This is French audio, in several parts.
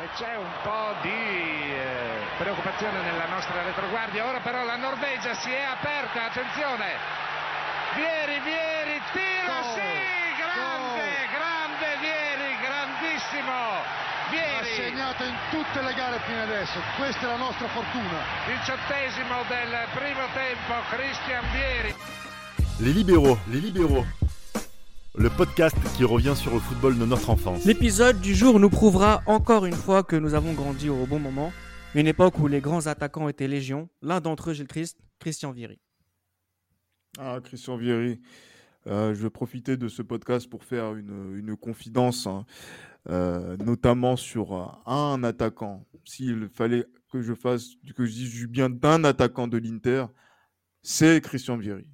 e c'è un po' di eh, preoccupazione nella nostra retroguardia. Ora però la Norvegia si è aperta, attenzione. Vieri, Vieri, tira, Gol, sì, grande, gol. grande Vieri, grandissimo. Ha Vieri, segnato in tutte le gare fino adesso, questa è la nostra fortuna. diciottesimo del primo tempo, Christian Vieri. Les libéraux, les libéraux. Le podcast qui revient sur le football de notre enfance. L'épisode du jour nous prouvera encore une fois que nous avons grandi au bon moment, une époque où les grands attaquants étaient légion. L'un d'entre eux, Gilles Christ, Christian Vieri. Ah, Christian Vieri, euh, je vais profiter de ce podcast pour faire une, une confidence, hein, euh, notamment sur euh, un attaquant. S'il fallait que je fasse, que je dise du bien d'un attaquant de l'Inter, c'est Christian Vieri.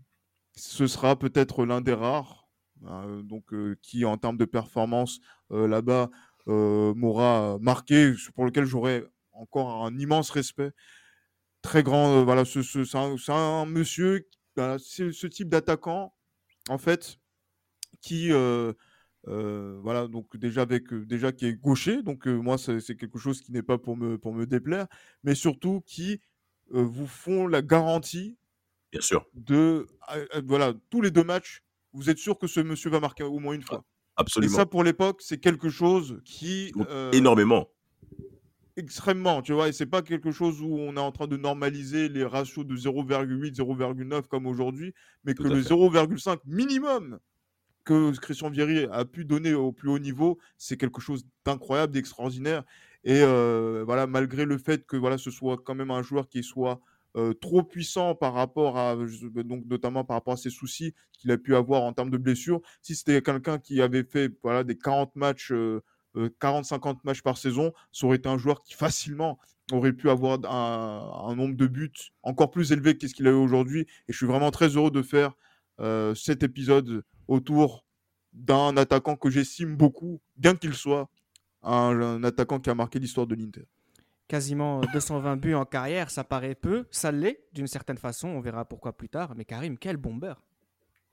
Ce sera peut-être l'un des rares, euh, donc euh, qui en termes de performance euh, là-bas m'aura marqué, pour lequel j'aurai encore un immense respect. Très grand, voilà, ce, ce- c'est un, monsieur voilà, c'est ce type d'attaquant, en fait, qui, euh, voilà, donc déjà avec, déjà qui est gaucher, donc euh, moi c'est quelque chose qui n'est pas pour me, pour me déplaire, mais surtout qui euh, vous font la garantie Bien sûr, de, voilà, tous les deux matchs, vous êtes sûr que ce monsieur va marquer au moins une fois. Et absolument. ça, pour l'époque, c'est quelque chose qui, euh, Énormément. extrêmement, tu vois, et c'est pas quelque chose où on est en train de normaliser les ratios de 0,8, 0,9 comme aujourd'hui, mais que Tout le fait. 0,5 minimum que Christian Vieri a pu donner au plus haut niveau, c'est quelque chose d'incroyable, d'extraordinaire. Et euh, voilà, malgré le fait que voilà, ce soit quand même un joueur qui soit euh, trop puissant par rapport à, je- donc notamment par rapport à ses soucis qu'il a pu avoir en termes de blessures, si c'était quelqu'un qui avait fait voilà, des 40 matchs, euh, 40-50 matchs par saison, ça aurait été un joueur qui facilement aurait pu avoir un, nombre de buts encore plus élevé que ce qu'il a eu aujourd'hui. Et je suis vraiment très heureux de faire euh, cet épisode autour d'un attaquant que j'estime beaucoup, bien qu'il soit un attaquant qui a marqué l'histoire de l'Inter. Quasiment euh, 220 buts en carrière, ça paraît peu, ça l'est d'une certaine façon, on verra pourquoi plus tard. Mais Karim, quel bombeur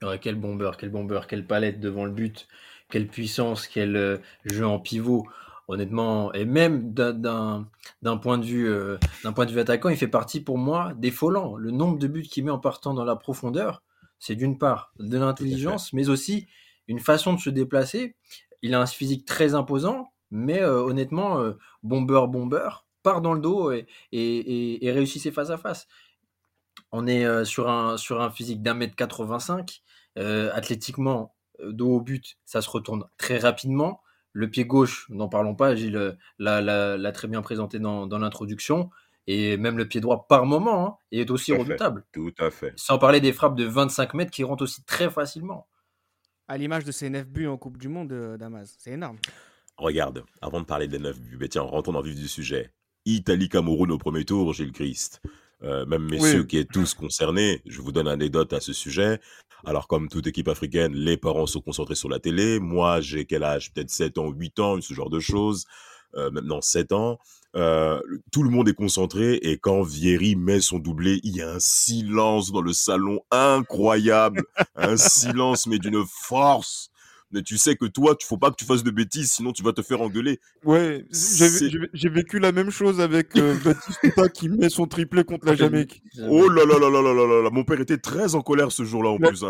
Ouais, quel bombeur, quel bombeur, quelle palette devant le but, quelle puissance, quel euh, jeu en pivot. Honnêtement, et même d'un- point de vue euh, d'un point de vue attaquant, il fait partie pour moi des Folland. Le nombre de buts qu'il met en partant dans la profondeur, c'est d'une part de l'intelligence, mais aussi une façon de se déplacer. Il a un physique très imposant, mais euh, honnêtement, euh, bombeur, bombeur, part dans le dos et, et, et, et réussit ses face à face. On est euh, sur un sur un physique d'un mètre 85. Euh, athlétiquement, euh, dos au but, ça se retourne très rapidement. Le pied gauche, n'en parlons pas, Gilles l'a, l'a- l'a très bien présenté dans, dans l'introduction. Et même le pied droit par moment hein, est aussi Tout à fait. redoutable. Tout à fait. Sans parler des frappes de 25 mètres qui rentrent aussi très facilement. À l'image de ses 9 buts en Coupe du Monde, Damas. C'est énorme. Regarde, avant de parler des 9 buts, bah tiens, rentrons dans le vif du sujet. Italie-Cameroun au premier tour, Gilles Christ. Euh, même messieurs Oui. qui êtes tous concernés, je vous donne une anecdote à ce sujet. Alors, comme toute équipe africaine, les parents sont concentrés sur la télé. Moi, j'ai quel âge? Peut-être 7 ans, 8 ans, ce genre de choses. Euh, maintenant, 7 ans. Euh, tout le monde est concentré et quand Vieri met son doublé, il y a un silence dans le salon incroyable. un silence, mais d'une force mais tu sais que toi, tu faut pas que tu fasses de bêtises, sinon tu vas te faire engueuler. Ouais, j'ai vécu la même chose avec euh, Baptiste qui met son triplé contre la Jamaïque. Oh là là là là là là là Mon père était très en colère ce jour-là en plus.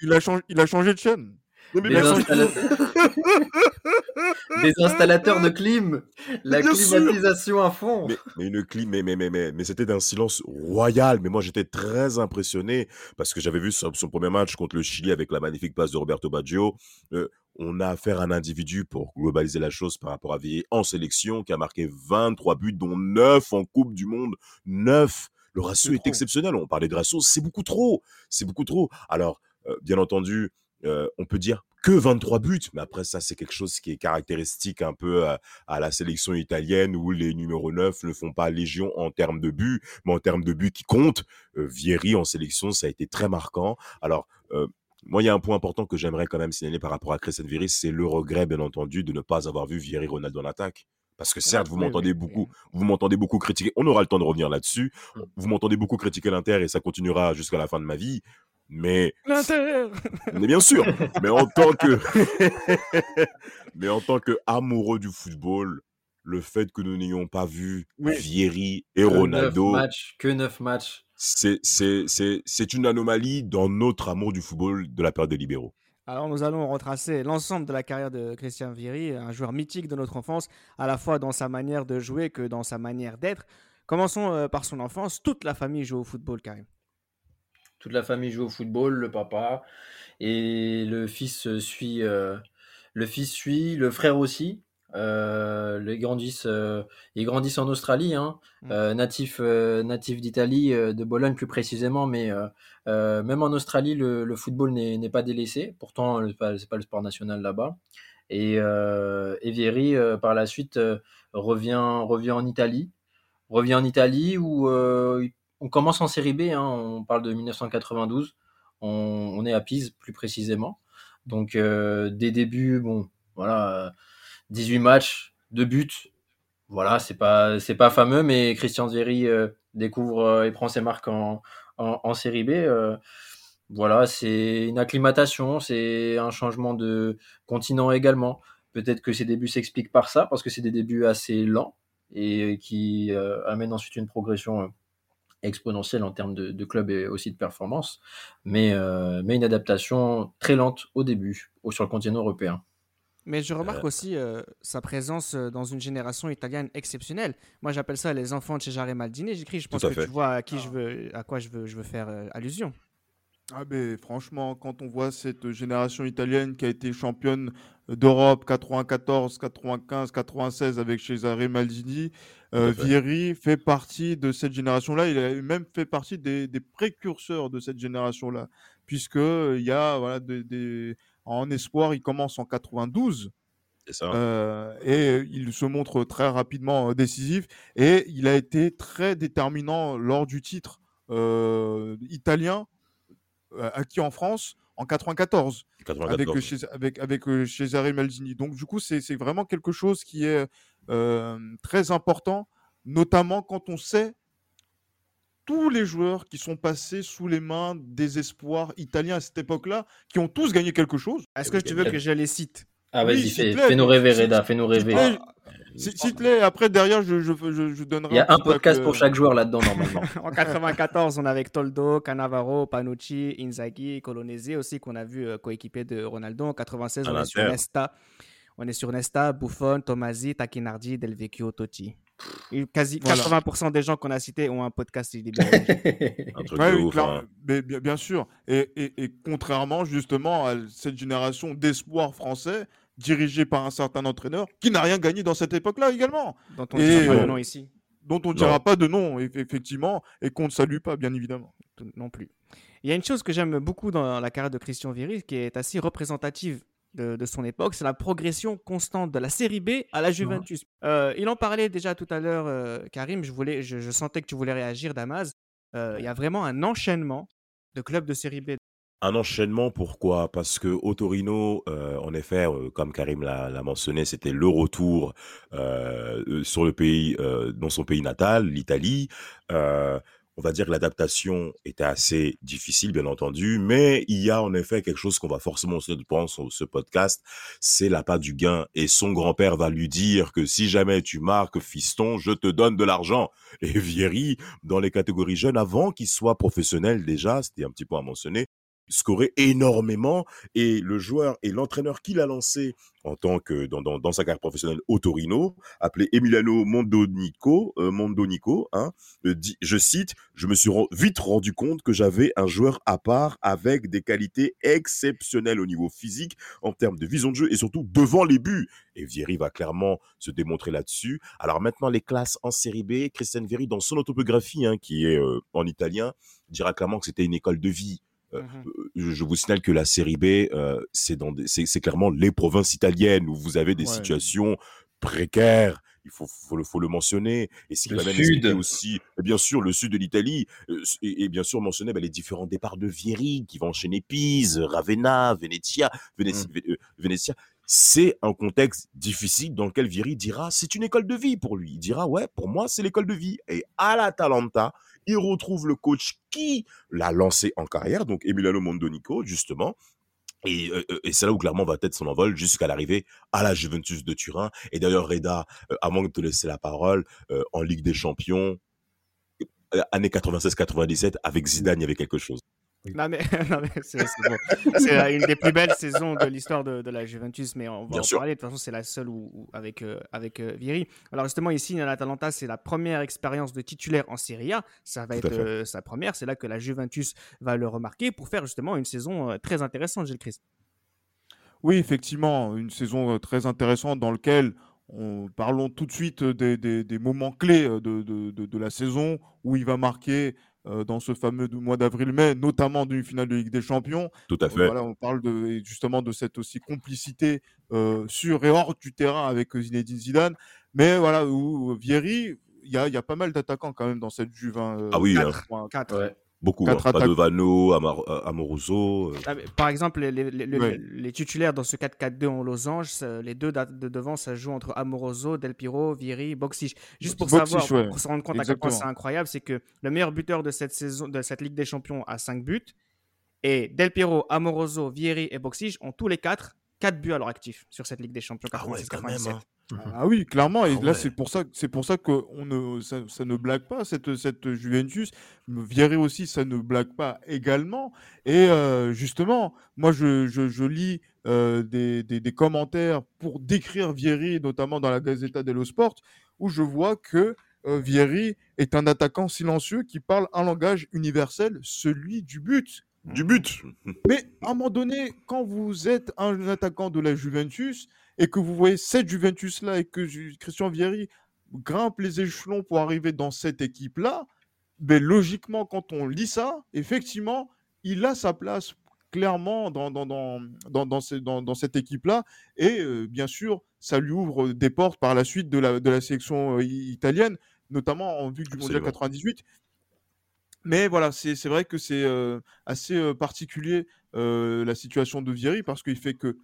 Il a changé de chaîne. Mais Des, bien sûr, installa- Des installateurs de clim, la sûr. climatisation à fond. mais, mais une clim, mais, mais, mais, mais, mais c'était d'un silence royal. Mais moi, j'étais très impressionné parce que j'avais vu son, son premier match contre le Chili avec la magnifique passe de Roberto Baggio. Euh, on a affaire à un individu pour globaliser la chose par rapport à Villiers en sélection qui a marqué 23 buts, dont 9 en Coupe du Monde. 9 Le ratio est exceptionnel. On parlait de ratio, c'est beaucoup trop. C'est beaucoup trop. Alors, euh, bien entendu, euh, on peut dire que 23 buts, mais après ça, c'est quelque chose qui est caractéristique un peu à, à la sélection italienne où les numéros 9 ne font pas légion en termes de buts, mais en termes de buts qui comptent. Euh, Vieri en sélection, ça a été très marquant. Alors, euh, moi, il y a un point important que j'aimerais quand même signaler par rapport à Christian Vieri, c'est le regret, bien entendu, de ne pas avoir vu Vieri Ronaldo en attaque. Parce que certes, vous oui, m'entendez beaucoup, vous m'entendez beaucoup critiquer. On aura le temps de revenir là-dessus. Mm. Vous m'entendez beaucoup critiquer l'Inter et ça continuera jusqu'à la fin de ma vie. Mais mais bien sûr, mais en tant que mais en tant que amoureux du football, le fait que nous n'ayons pas vu Oui. Vieri et Que neuf Ronaldo, matchs, que 9 matchs. c'est c'est- c'est- c'est une anomalie dans notre amour du football de la période des libéraux. Alors nous allons retracer l'ensemble de la carrière de Christian Vieri, un joueur mythique de notre enfance, à la fois dans sa manière de jouer que dans sa manière d'être. Commençons euh, par son enfance. Toute la famille joue au football, Karim. Toute la famille joue au football, le papa et le fils suit. euh, le fils suit, le frère aussi. Euh, ils grandissent, euh, ils grandissent en Australie, hein, Mm. euh, natif, natif d'Italie, de Bologne plus précisément, mais même en Australie, le, le football n'est n'est pas délaissé. Pourtant, c'est pas, c'est pas le sport national là-bas. Et, et Vieri, par la suite, revient, revient en Italie, revient en Italie où il on commence en série B, hein, on parle de 1992, on, est à Pise plus précisément. Donc euh, des débuts, bon, voilà, euh, 18 matchs, 2 buts, voilà, c'est pas c'est pas fameux, mais Christian Vieri euh, découvre euh, et prend ses marques en, en, série B. euh, voilà, c'est une acclimatation, c'est un changement de continent également. Peut-être que ces débuts s'expliquent par ça, parce que c'est des débuts assez lents et qui amènent ensuite une progression exponentielle en termes de, de club et aussi de performance, mais, euh, mais une adaptation très lente au début au- sur le continent européen. Mais je remarque aussi euh, sa présence euh, dans une génération italienne exceptionnelle. Moi, j'appelle ça les enfants de Cesare Maldini. J'écris, je pense que fait. tu vois à qui je veux, à quoi je veux, je veux faire euh, allusion. Ah ben franchement, quand on voit cette génération italienne qui a été championne d'Europe 94, 95, 96 avec Cesare Maldini, euh, fait. Vieri fait partie de cette génération-là. Il a même fait partie des, des précurseurs de cette génération-là, puisque il y a voilà des, des- en espoir, il commence en 92 C'est ça. euh, et il se montre très rapidement euh, décisif et il a été très déterminant lors du titre euh, italien euh, acquis en France en 94 avec, 94. euh, Cés- avec, avec euh, Cesare Maldini. Donc du coup, c'est c'est vraiment quelque chose qui est euh, très important, notamment quand on sait tous les joueurs qui sont passés sous les mains des espoirs italiens à cette époque-là, qui ont tous gagné quelque chose. Est-ce que tu veux que je les cite? Ah Oui, vas-y, fais, fais-nous rêver Reda, fais-nous rêver. S'il te plaît, Si- S'il te plaît, après, derrière, je, je, je, je donnerai Il y a un podcast euh, pour chaque joueur là-dedans normalement. En 94, on a avec Toldo, Cannavaro, Panucci, Inzaghi, Colonese aussi qu'on a vu euh, coéquipé de Ronaldo. En 96, À on est sur. Nesta. On est sur Nesta, Buffon, Tomasi, Tacchinardi, Del Vecchio, Totti. Et quasi Voilà. 80% des gens qu'on a cités ont un podcast truc Ouais, de oui, ouf, clair- hein. mais bien, bien sûr. Et, et- et contrairement justement à cette génération d'espoirs français dirigée par un certain entraîneur qui n'a rien gagné dans cette époque-là également, dont on ne pas euh, le nom ici dont on ne dira Non. pas de nom, eff- effectivement, et qu'on ne salue pas, bien évidemment. non plus. Il y a une chose que j'aime beaucoup dans la carrière de Christian Vieri qui est assez représentative de, de son époque, c'est la progression constante de la série B à la Juventus. Euh, il en parlait déjà tout à l'heure, euh, Karim, je, voulais, je, je sentais que tu voulais réagir, Damas. Euh, il y a vraiment un enchaînement de clubs de série B. Un enchaînement, pourquoi? Parce que au Torino, euh, en effet, euh, comme Karim l'a mentionné, c'était le retour euh, euh, sur le pays, euh, dans son pays natal, l'Italie. Euh, on va dire que l'adaptation était assez difficile, bien entendu, mais il y a en effet quelque chose qu'on va forcément mentionner pendant ce, ce podcast, c'est la part du gain. Et son grand-père va lui dire que si jamais tu marques, fiston, je te donne de l'argent. Et Vieri, dans les catégories jeunes, avant qu'il soit professionnel déjà, c'était un petit peu à mentionner, scorait énormément et le joueur et l'entraîneur qui l'a lancé en tant que dans, dans, dans sa carrière professionnelle au Torino, appelé Emiliano Mondonico, euh, Mondonico, hein, euh, dit, je cite, je me suis vite rendu compte que j'avais un joueur à part avec des qualités exceptionnelles au niveau physique, en termes de vision de jeu et surtout devant les buts. Et Vieri va clairement se démontrer là-dessus. Alors maintenant, les classes en série B, Christian Vieri, dans son autobiographie, hein, qui est euh, en italien, dira clairement que c'était une école de vie. Euh, je je vous signale que la série B, euh, c'est dans des- c'est c'est clairement les provinces italiennes où vous avez des Ouais. situations précaires. Il faut, faut, le, faut le mentionner. Et ce qui Le va même aussi, bien sûr, le sud de l'Italie, euh, et, et bien sûr mentionner bah, les différents départs de Vieri qui vont enchaîner Pise, Ravenna, Venezia, Venezia, Mm. euh, Venezia. C'est un contexte difficile dans lequel Vieri dira c'est une école de vie pour lui. Il dira ouais, pour moi, c'est l'école de vie. Et à l'Atalanta, il retrouve le coach qui l'a lancé en carrière, donc Emiliano Mondonico, justement. Et, euh, et c'est là où clairement va être son envol jusqu'à l'arrivée à la Juventus de Turin. Et d'ailleurs, Reda, euh, avant de te laisser la parole, euh, en Ligue des Champions, euh, année 96-97, avec Zidane, il y avait quelque chose. Non, mais, non, mais c'est c'est bon. C'est euh, une des plus belles saisons de l'histoire de, de la Juventus, mais on va Bien en sûr. parler. De toute façon, c'est la seule où, où- avec, euh, avec euh, Vieri. Alors, justement, ici, à l'Atalanta, c'est la première expérience de titulaire en Serie A. Ça va Tout être euh, sa première. C'est là que la Juventus va le remarquer pour faire justement une saison euh, très intéressante, Gilles Christ. Oui, effectivement, une saison très intéressante dans laquelle on, parlons tout de suite des, des- des moments clés de- de- de la saison où il va marquer euh, dans ce fameux mois d'avril-mai, notamment d'une finale de Ligue des Champions. Tout à Euh, fait. Voilà, on parle de, justement de cette aussi complicité euh, sur et hors du terrain avec Zinedine Zidane. Mais voilà, où Vieri, il y a, il y a pas mal d'attaquants quand même dans cette Juve. hein, Ah oui, quatre, hein. point- 4. Ouais. Beaucoup. Hein. attaques. Padovano, Amar- euh, Amoroso. euh, Ah, Par exemple, les, les- les- Ouais. les titulaires dans ce 4-4-2 en losange, les deux de devant, ça joue entre Amoroso, Del Piro, Vieri, Boxic. Juste pour Boxic, savoir, ouais. pour se rendre compte à quel point Exactement. c'est incroyable, c'est que le meilleur buteur de cette saison, de cette Ligue des Champions a 5 buts. Et Del Piro, Amoroso, Vieri et Boxic ont tous les quatre 4 buts à leur actif sur cette Ligue des Champions Ah ouais, quand même. 96-97. hein. Ah oui, clairement. Et Ah là, c'est pour ça, c'est pour ça que on ne, ça, ça ne blague pas cette, cette Juventus. Vieri aussi, ça ne blague pas également. Et euh, justement, moi, je, je, je lis euh, des, des, des commentaires pour décrire Vieri, notamment dans la Gazzetta dello Sport, où je vois que euh, Vieri est un attaquant silencieux qui parle un langage universel, celui du but. Du but. Mais à un moment donné, quand vous êtes un attaquant de la Juventus et que vous voyez cette Juventus-là et que Christian Vieri grimpe les échelons pour arriver dans cette équipe-là, ben logiquement, quand on lit ça, effectivement, il a sa place clairement dans, dans, dans, dans, dans, ce- dans- dans cette équipe-là. Et euh, bien sûr, ça lui ouvre des portes par la suite de la, de la sélection euh, italienne, notamment en vue du Mondial Absolument. 98. Mais voilà, c'est vrai que c'est euh, assez particulier la situation de Vieri parce qu'il fait que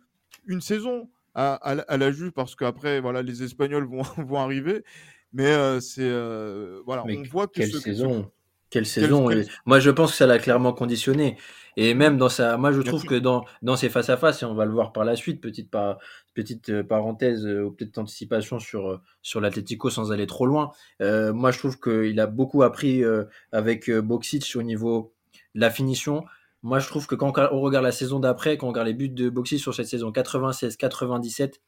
une saison à, à la- à la Juve parce qu'après voilà les Espagnols vont, vont arriver. Mais euh, c'est euh, voilà, Mais on voit que Quelle ce- ce- saison Quelle saison Moi, je pense que ça l'a clairement conditionné. Et même dans sa, moi, je trouve que dans, dans ses face à face, et on va le voir par la suite, petite, par, petite euh, parenthèse ou petite anticipation sur, sur l'Atlético sans aller trop loin. euh, moi, je trouve qu'il a beaucoup appris euh, avec Boxic au niveau de la finition. Moi, je trouve que quand on regarde la saison d'après, quand on regarde les buts de Boxic sur cette saison 96-97,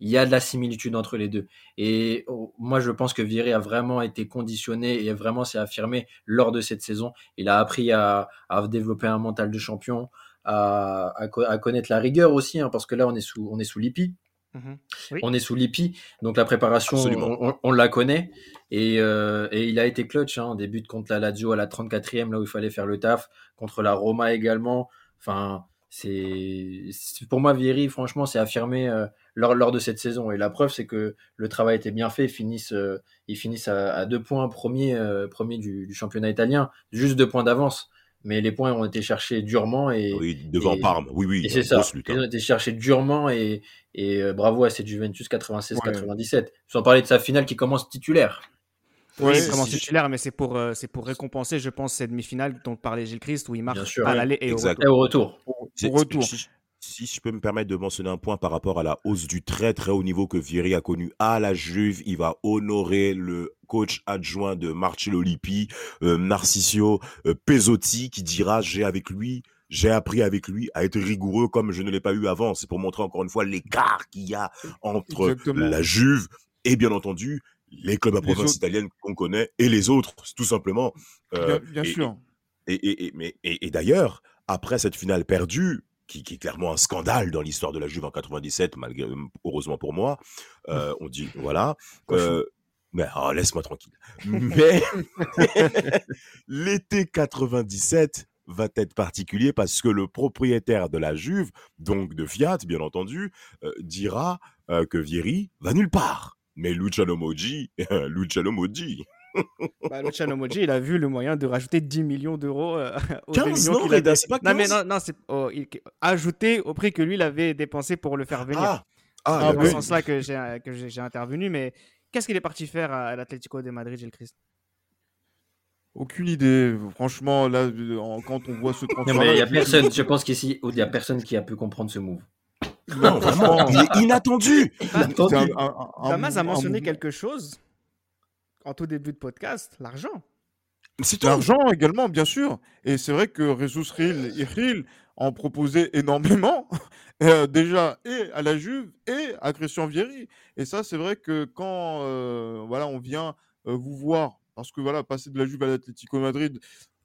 il y a de la similitude entre les deux. Et oh, moi, je pense que Vieri a vraiment été conditionné et vraiment s'est affirmé lors de cette saison. Il a appris à, développer un mental de champion, à, à, co- à connaître la rigueur aussi, hein, parce que là, on est sous, on. Oui. On est sous Lippi, donc la préparation, on, on- on la connaît. Et, euh, et il a été clutch, hein, des buts contre la Lazio à la 34e, là où il fallait faire le taf, contre la Roma également. Enfin, c'est c'est- pour moi, Vieri, franchement, c'est affirmé euh, lors, lors de cette saison. Et la preuve, c'est que le travail était bien fait. Ils finissent, euh, ils finissent à, à deux points, premier, euh, premier du, du championnat italien, juste deux points d'avance. Mais les points ont été cherchés durement et, Oui, devant et- Parme. Oui, oui. et c'est ça. Ils hein. ont été cherchés durement et, et euh, bravo à cette Juventus 96-97. Sans parler de sa finale qui commence titulaire. Oui, Ouais, il commence titulaire, mais c'est pour, euh, c'est pour récompenser, je pense, cette demi-finale dont parlait Gilles Christ, où il marque sûr. à Ouais, l'aller et au retour. Et au retour. pour, C'est- pour retour. Si, je peux me permettre de mentionner un point par rapport à la hausse du très très haut niveau que Vieri a connu à la Juve, il va honorer le coach adjoint de Marcello Lippi, euh, Narcisio euh, Pesotti, qui dira j'ai avec lui j'ai appris avec lui à être rigoureux comme je ne l'ai pas eu avant. C'est pour montrer encore une fois l'écart qu'il y a entre Exactement. la Juve et bien entendu les clubs à Les province autres. italienne qu'on connaît et les autres, tout simplement. Euh, Bien, bien et- sûr. et, et, et, mais, et, et d'ailleurs, après cette finale perdue, qui, qui est clairement un scandale dans l'histoire de la Juve en 97, malgré, heureusement pour moi, euh, on dit, voilà. Euh, mais oh, laisse-moi tranquille. Mais l'été 97 va être particulier parce que le propriétaire de la Juve, donc de Fiat, bien entendu, euh, dira euh, que Vieri va nulle part. Mais Luciano Moggi, Luciano Moggi, Bah, Luciano Moggi, il a vu le moyen de rajouter 10 millions d'euros euh, aux 15, 2 millions non, Reda, c'est pas Non, mais 15? non, non, c'est oh, il- ajouté au prix que lui, il avait dépensé pour le faire venir. Ah, c'est ah, dans ce sens-là que j'ai que j'ai j'ai intervenu, mais qu'est-ce qu'il est parti faire à l'Atlético de Madrid, Gilles Christ? Aucune idée. Franchement, là, en- quand on voit ce Non, transfert. mais il y a personne, je pense qu'ici, il y a personne qui a pu comprendre ce move. Non, vraiment, il est inattendu. C'est un- un- un- Damas a mentionné quelque chose en tout début de podcast, l'argent. C'est tout. L'argent également, bien sûr. Et c'est vrai que Jesus Ril et Ril en proposaient énormément, euh, déjà, et à la Juve, et à Christian Vieri. Et ça, c'est vrai que quand euh, voilà, on vient euh, vous voir, parce que voilà, passer de la Juve à l'Atlético Madrid,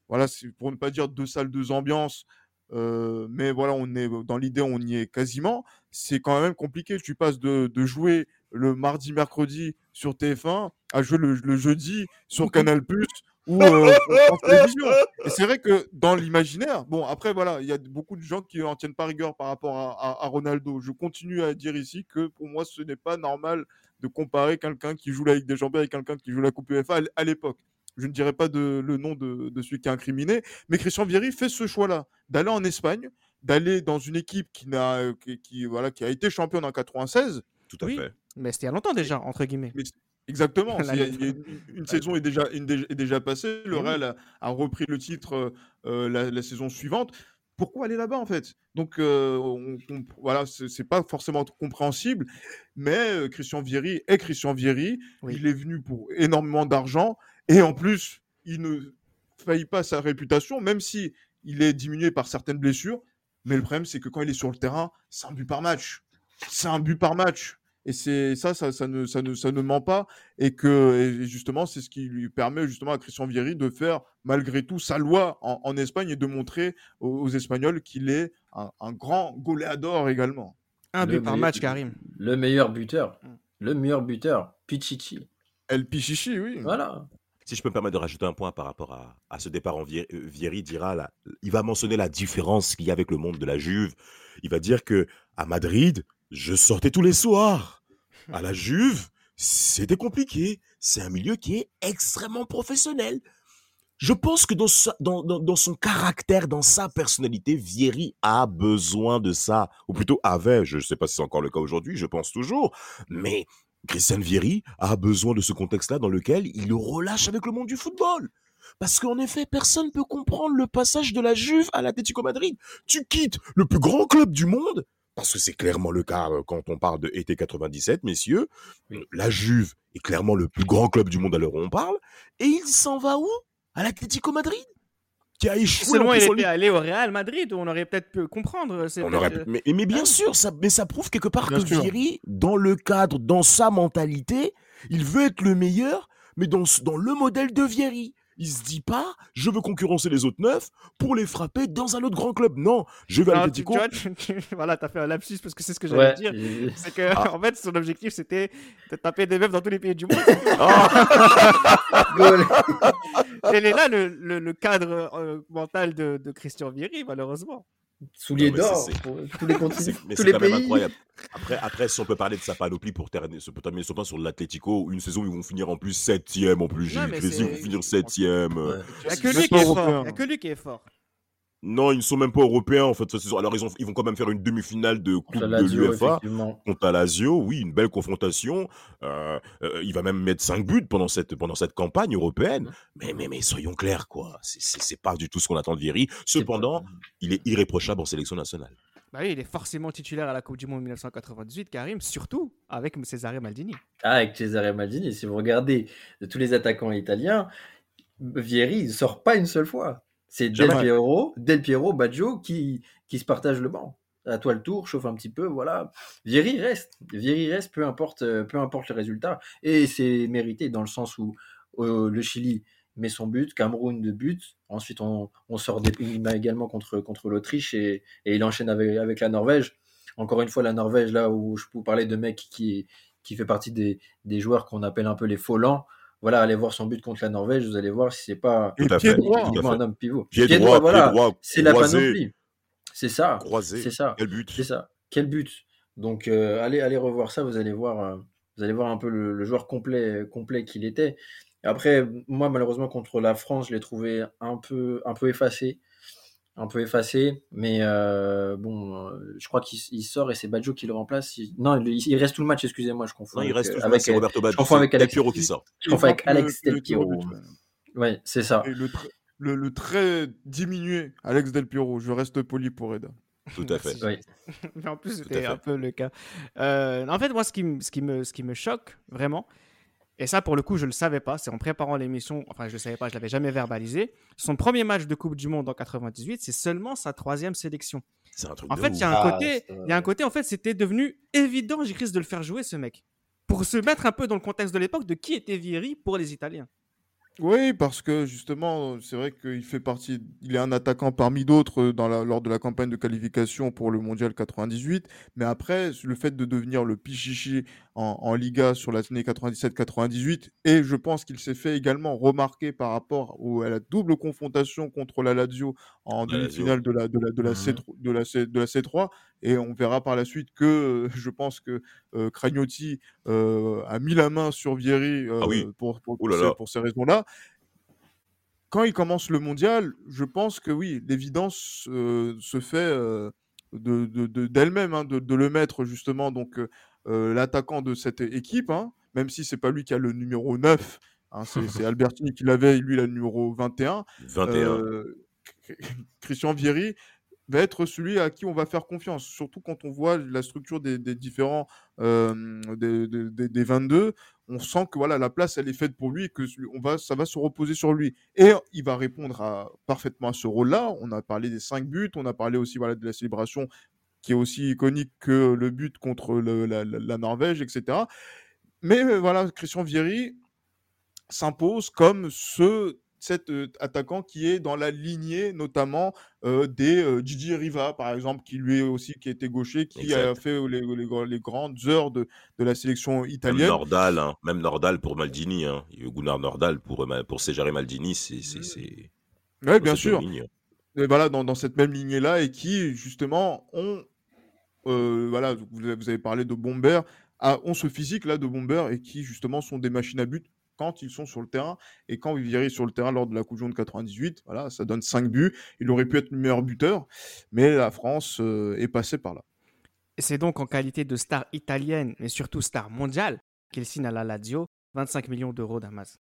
voilà, c'est pour ne pas dire deux salles, deux ambiances, euh, mais voilà, on est dans l'idée, on y est quasiment. C'est quand même compliqué. Tu passes de, de jouer le mardi, mercredi sur TF1 à jouer le, le jeudi sur Canal Plus ou euh, en télévision. Et c'est vrai que dans l'imaginaire, bon, après, voilà, il y a beaucoup de gens qui n'en tiennent pas rigueur par rapport à, à- à Ronaldo. Je continue à dire ici que pour moi, ce n'est pas normal de comparer quelqu'un qui joue la Ligue des Champions avec quelqu'un qui joue la Coupe UEFA à l'époque. Je ne dirais pas de, le nom de, de celui qui est incriminé, mais Christian Vieri fait ce choix-là, d'aller en Espagne, d'aller dans une équipe qui, n'a, euh, qui, qui, voilà, qui a été championne en 96. Tout à Oui. fait. Mais c'était il y a longtemps déjà, entre guillemets. Mais Exactement. La une, une saison est déjà, une dé- est déjà passée. Le. Real a, a repris le titre euh, euh, la, la saison suivante. Pourquoi aller là-bas en fait? Donc euh, on- on- voilà, c'est c'est pas forcément compréhensible, mais euh, Christian Vieri est Christian Vieri. Oui. Il est venu pour énormément d'argent et en plus il ne faillit pas sa réputation, même si il est diminué par certaines blessures. Mais le problème c'est que quand il est sur le terrain, c'est un but par match. C'est un but par match. Et c'est ça, ça, ça ne, ça ne, ça ne ment pas et que et justement c'est ce qui lui permet justement à Christian Vieri de faire malgré tout sa loi en, en Espagne et de montrer aux, aux Espagnols qu'il est un, un grand goleador également. Un Le but par meilleur- match, Karim. Le meilleur buteur. Mm. Le meilleur buteur. Pichichi. El Pichichi, oui. Voilà. Si je peux me permettre de rajouter un point par rapport à, à ce départ en Vieri, Vieri dira là, il va mentionner la différence qu'il y a avec le monde de la Juve. Il va dire que à Madrid, je sortais tous les soirs. À la Juve, c'était compliqué. C'est un milieu qui est extrêmement professionnel. Je pense que dans, son caractère, dans sa personnalité, Vieri a besoin de ça. Ou plutôt avait, je ne sais pas si c'est encore le cas aujourd'hui, je pense toujours. Mais Christian Vieri a besoin de ce contexte-là dans lequel il relâche avec le monde du football. Parce qu'en effet, personne ne peut comprendre le passage de la Juve à l'Atlético Madrid. Tu quittes le plus grand club du monde, parce que c'est clairement le cas euh, quand on parle de été 97, messieurs. La Juve est clairement le plus grand club du monde à l'heure où on parle. Et il s'en va où? À l'Atlético Madrid Qui a échoué en Seulement, il était allé au Real Madrid où on aurait peut-être pu comprendre. c'est on aurait euh, mais, mais bien Ah. sûr, ça, mais ça prouve quelque part Bien que sûr. Vieri, dans le cadre, dans sa mentalité, il veut être le meilleur, mais dans, dans le modèle de Vieri. Il se dit pas, je veux concurrencer les autres neuf pour les frapper dans un autre grand club. Non, je vais à tu- voilà, t'as fait un lapsus parce que c'est ce que j'allais Ouais. dire. Et- C'est que, Ah. en fait, son objectif, c'était de taper des meufs dans tous les pays du monde. Goal. Et il est là le, le- le cadre euh, mental de, de Christian Vieri, malheureusement. Souliers d'or pour tous les continents, mais tous c'est les quand même pays. incroyable. Après, après, si on peut parler de sa panoplie pour terminer, se- pour terminer son temps sur l'Atlético, une saison où ils vont finir en plus septième en plus. Cru ils vont finir septième. Il n'y a que Même lui qui est fort. Non, ils ne sont même pas européens en fait cette saison. Alors ils, ont, ils vont quand même faire une demi-finale de Coupe de effectivement. contre la Lazio, oui, une belle confrontation. Euh, euh, il va même mettre 5 buts pendant cette, pendant cette campagne européenne. Mais, mais, mais soyons clairs, quoi. C'est- pas du tout ce qu'on attend de Vieri. Cependant, il est irréprochable en sélection nationale. Bah oui, il est forcément titulaire à la Coupe du Monde 1998, Karim, surtout avec Cesare Maldini. Ah, avec Cesare Maldini, si vous regardez de tous les attaquants italiens, Vieri, il sort pas une seule fois. C'est Del. Piero, Del Piero, Baggio qui, qui se partagent le banc. À toi le tour, chauffe un petit peu, voilà. Vieri reste. Vieri reste, peu importe, euh, peu importe le résultat. Et c'est mérité dans le sens où euh, le Chili met son but, Cameroun de but. Ensuite, on, on sort des, également contre, contre l'Autriche et, et il enchaîne avec, avec la Norvège. Encore une fois, la Norvège, là où je peux vous parler de mec qui, qui fait partie des, des joueurs qu'on appelle un peu les faux lents. Voilà, allez voir son but contre la Norvège, vous allez voir si c'est pas Tout à pied fait. droit. Tout à uniquement fait. un homme pivot. Pied, Pied droit, voilà, pied droit, c'est la panoplie. C'est ça, croisé. c'est ça. Quel but C'est ça. Quel but. Donc euh, allez, allez revoir ça, vous allez voir, euh, vous allez voir un peu le, le joueur complet, complet qu'il était. Après, moi malheureusement contre la France, je l'ai trouvé un peu, un peu effacé, un peu effacé. Mais euh, bon, euh, je crois qu'il il sort et c'est Baggio qui le remplace. Il- Non, il, il reste tout le match. Excusez-moi, je confonds. Non, il avec, reste toujours avec, c'est Roberto Baggio. confonds avec Alex- Piero qui sort. je confonds avec Alex Del Piero. Oui, c'est ça. Et le, tr- le, le très diminué Alex Del Piero. Je reste poli pour Eda. Tout à fait. Oui. Mais en plus, Tout c'était fait. un peu le cas. Euh, en fait, moi, ce qui, me- ce, qui me, ce qui me choque vraiment, et ça, pour le coup, je ne le savais pas, c'est en préparant l'émission, enfin, je ne le savais pas, je l'avais jamais verbalisé. Son premier match de Coupe du Monde en 98, c'est seulement sa troisième sélection. C'est un truc En de fait, il y a un Ah, côté, vrai. il y a un côté, en fait, c'était devenu évident, j'ai risque de le faire jouer, ce mec. Pour se mettre un peu dans le contexte de l'époque de qui était Vieri pour les Italiens. Oui, parce que justement, c'est vrai qu'il fait partie, il est un attaquant parmi d'autres euh, dans la, lors de la campagne de qualification pour le Mondial 98. Mais après, le fait de devenir le pichichi en, en Liga sur l'année 97-98, et je pense qu'il s'est fait également remarquer par rapport au- à la double confrontation contre la Lazio en demi-finale de la, de, la, de, la Mhm. C3, de, la C, de la C3. Et on verra par la suite que euh, je pense que euh, Cragnotti euh, a mis la main sur Vieri euh, Ah oui. pour, pour, ces- là. pour ces raisons-là quand il commence le mondial, je pense que oui, l'évidence euh, se fait euh, de, de- de- d'elle-même, hein, de, de le mettre justement, donc l'attaquant de cette équipe, hein, même si c'est pas lui qui a le numéro 9, hein, c'est, Albertini qui l'avait, lui il a le numéro 21. 21. euh, Christian Vieri va être celui à qui on va faire confiance, surtout quand on voit la structure des, des différents euh, des, des- des- des 22. On sent que voilà la place elle est faite pour lui et que on va ça va se reposer sur lui et il va répondre à, parfaitement à ce rôle-là. On a parlé des cinq buts, on a parlé aussi voilà de la célébration qui est aussi iconique que le but contre le- la, Norvège, etc. Mais euh, voilà, Christian Vieri s'impose comme ce cet euh, attaquant qui est dans la lignée notamment euh, des euh, Gigi Riva par exemple qui lui aussi qui était gaucher qui a fait les, les gr- les grandes heures de, de la sélection Même italienne Nordal, hein. même Nordal pour Maldini. Hein. Gunnar Nordal pour, pour Cesare Maldini, c'est. c'est, c'est... ouais, bien sûr et voilà dans, dans cette même lignée là et qui justement ont euh, voilà vous avez, parlé de Bomber a- ont ce physique là de Bomber et qui justement sont des machines à but quand ils sont sur le terrain et quand Vieri est sur le terrain lors de la Coupe du Monde 98 voilà ça donne 5 buts il aurait pu être le meilleur buteur mais la France euh, est passée par là Et c'est donc en qualité de star italienne, mais surtout star mondiale, qu'il signe à la Lazio 25 millions d'euros d'Amas.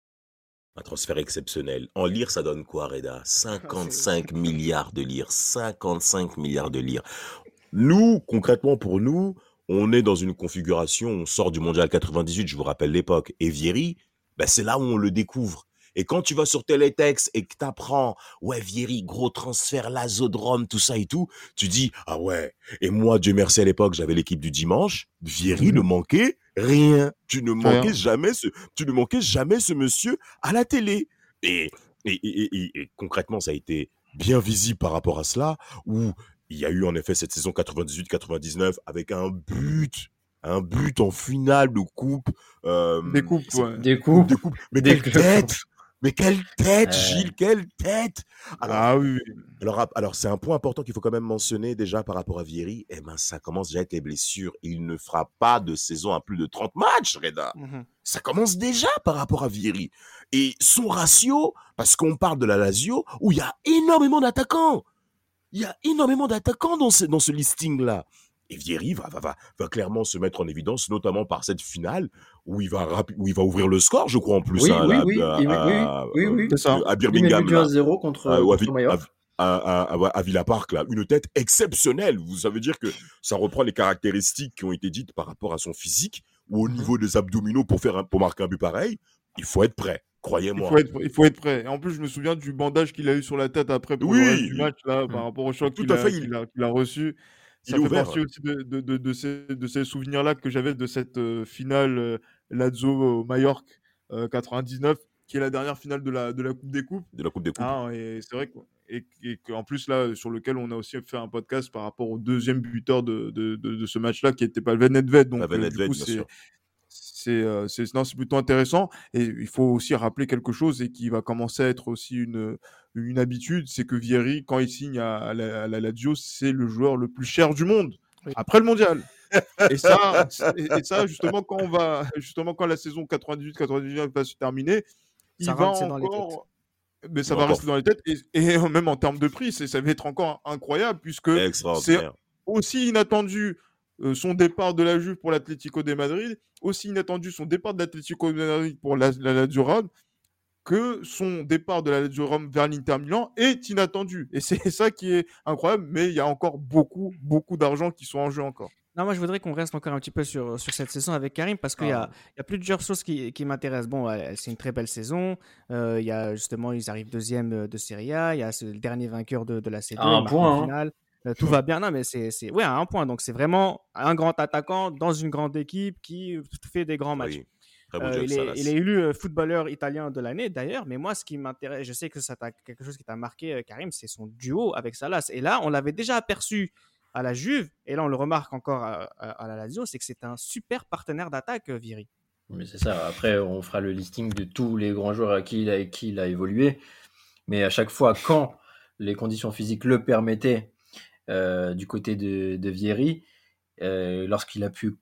Un transfert exceptionnel. En lire, ça donne quoi, Reda? 55 milliards de lire. 55 milliards de lire. Nous, concrètement, pour nous, on est dans une configuration, on sort du mondial 98, je vous rappelle l'époque, et Vieri, ben c'est là où on le découvre. Et quand tu vas sur Télétext et que t'apprends, ouais, Vieri, gros transfert, Lazodrome, tout ça et tout, tu dis, ah ouais. Et moi, Dieu merci à l'époque, j'avais l'équipe du dimanche. Vieri ne manquait rien. Tu ne manquais Rien. jamais ce, tu ne manquais jamais ce monsieur à la télé. Et, et, et, et- et concrètement, ça a été bien visible par rapport à cela, où il y a eu en effet cette saison 98-99 avec un but, un but en finale de coupe. euh, des coupes c'est- ouais. Des coups. de coupe. Mais Dès quelle que le tête Mais quelle tête, Euh. Gilles, quelle tête alors, ah oui, alors, alors c'est un point important qu'il faut quand même mentionner déjà par rapport à Vieri. Eh ben, ça commence déjà avec les blessures. Il ne fera pas de saison à plus de 30 matchs, Reda. Mhm. Ça commence déjà par rapport à Vieri. Et son ratio, parce qu'on parle de la Lazio, où il y a énormément d'attaquants. Il y a énormément d'attaquants dans ce, dans ce listing-là. Et Vieri va, va, va, va clairement se mettre en évidence, notamment par cette finale, où il va, où il va ouvrir le score, je crois, en plus. Oui, hein, oui, là, oui, à- oui, oui, à- oui, ça. à Il Birmingham. là. 1-0 contre, Ah, à, contre Vi- Mallorca. à, à- à- à Villa Park, là. Une tête exceptionnelle. Vous savez dire que ça reprend les caractéristiques qui ont été dites par rapport à son physique ou au Mhm. niveau des abdominaux pour, faire un- pour marquer un but pareil. Il faut être prêt. Il Croyez-moi. faut, être, il faut être prêt. Et en plus, je me souviens du bandage qu'il a eu sur la tête après pour le Oui. reste du match, là, par Mm. rapport au choc qu'il a, fait, il- qu'il a, reçu. il Ça est fait ouvert. partie aussi de, de, de, de ces, souvenirs-là que j'avais de cette euh, finale euh, Lazio Mallorca euh, 99, qui est la dernière finale de la, de la Coupe des Coupes. De la Coupe des Coupes. Ah, et c'est vrai que, et, et qu'en plus là, sur lequel on a aussi fait un podcast par rapport au deuxième buteur de, de, de, de ce match-là, qui était pas le Nedved. Donc, euh, du coup, c'est c'est euh, c'est non, c'est plutôt intéressant et il faut aussi rappeler quelque chose et qui va commencer à être aussi une une habitude, c'est que Vieri quand il signe à, à la, à la Lazio, c'est le joueur le plus cher du monde Oui. après le mondial. et ça et, et ça justement quand on va justement quand la saison 98 99 va se terminer, il Ça va rentre, c'est dans les encore mais ça Il va va rester dans les têtes et, et même en termes de prix, c'est ça va être encore incroyable puisque Extraordinaire. aussi inattendu euh, son départ de la Juve pour l'Atlético de Madrid, aussi inattendu son départ de l'Atlético de Madrid pour la, la Lazio Rome, que son départ de la Lazio Rome vers l'Inter Milan est inattendu. Et c'est ça qui est incroyable, mais il y a encore beaucoup, beaucoup d'argent qui sont en jeu encore. Non, moi je voudrais qu'on reste encore un petit peu sur, sur cette saison avec Karim parce qu'il y, a, Ah. il y a plusieurs choses qui, qui m'intéressent. Bon, euh, c'est une très belle saison. Euh, il y a justement, ils arrivent deuxième euh, de Serie A. Il y a ce- le dernier vainqueur de, de la C2. À un point, en hein. Euh, tout va bien. Non, mais c'est. c'est- Ouais, à un point. Donc c'est vraiment un grand attaquant dans une grande équipe qui fait des grands matchs. Oui. Euh, il, est, il est élu euh, footballeur italien de l'année d'ailleurs, mais moi ce qui m'intéresse, je sais que ça t'a quelque chose qui t'a marqué Karim, c'est son duo avec Salas. Et là, on l'avait déjà aperçu à la Juve, et là on le remarque encore à, à- à la Lazio, c'est que c'est un super partenaire d'attaque, Vieri. Mais c'est ça. Après, on fera le listing de tous les grands joueurs avec qui il a, avec qui il a évolué. Mais à chaque fois, quand les conditions physiques le permettaient, du côté de, Vieri, euh, lorsqu'il a pu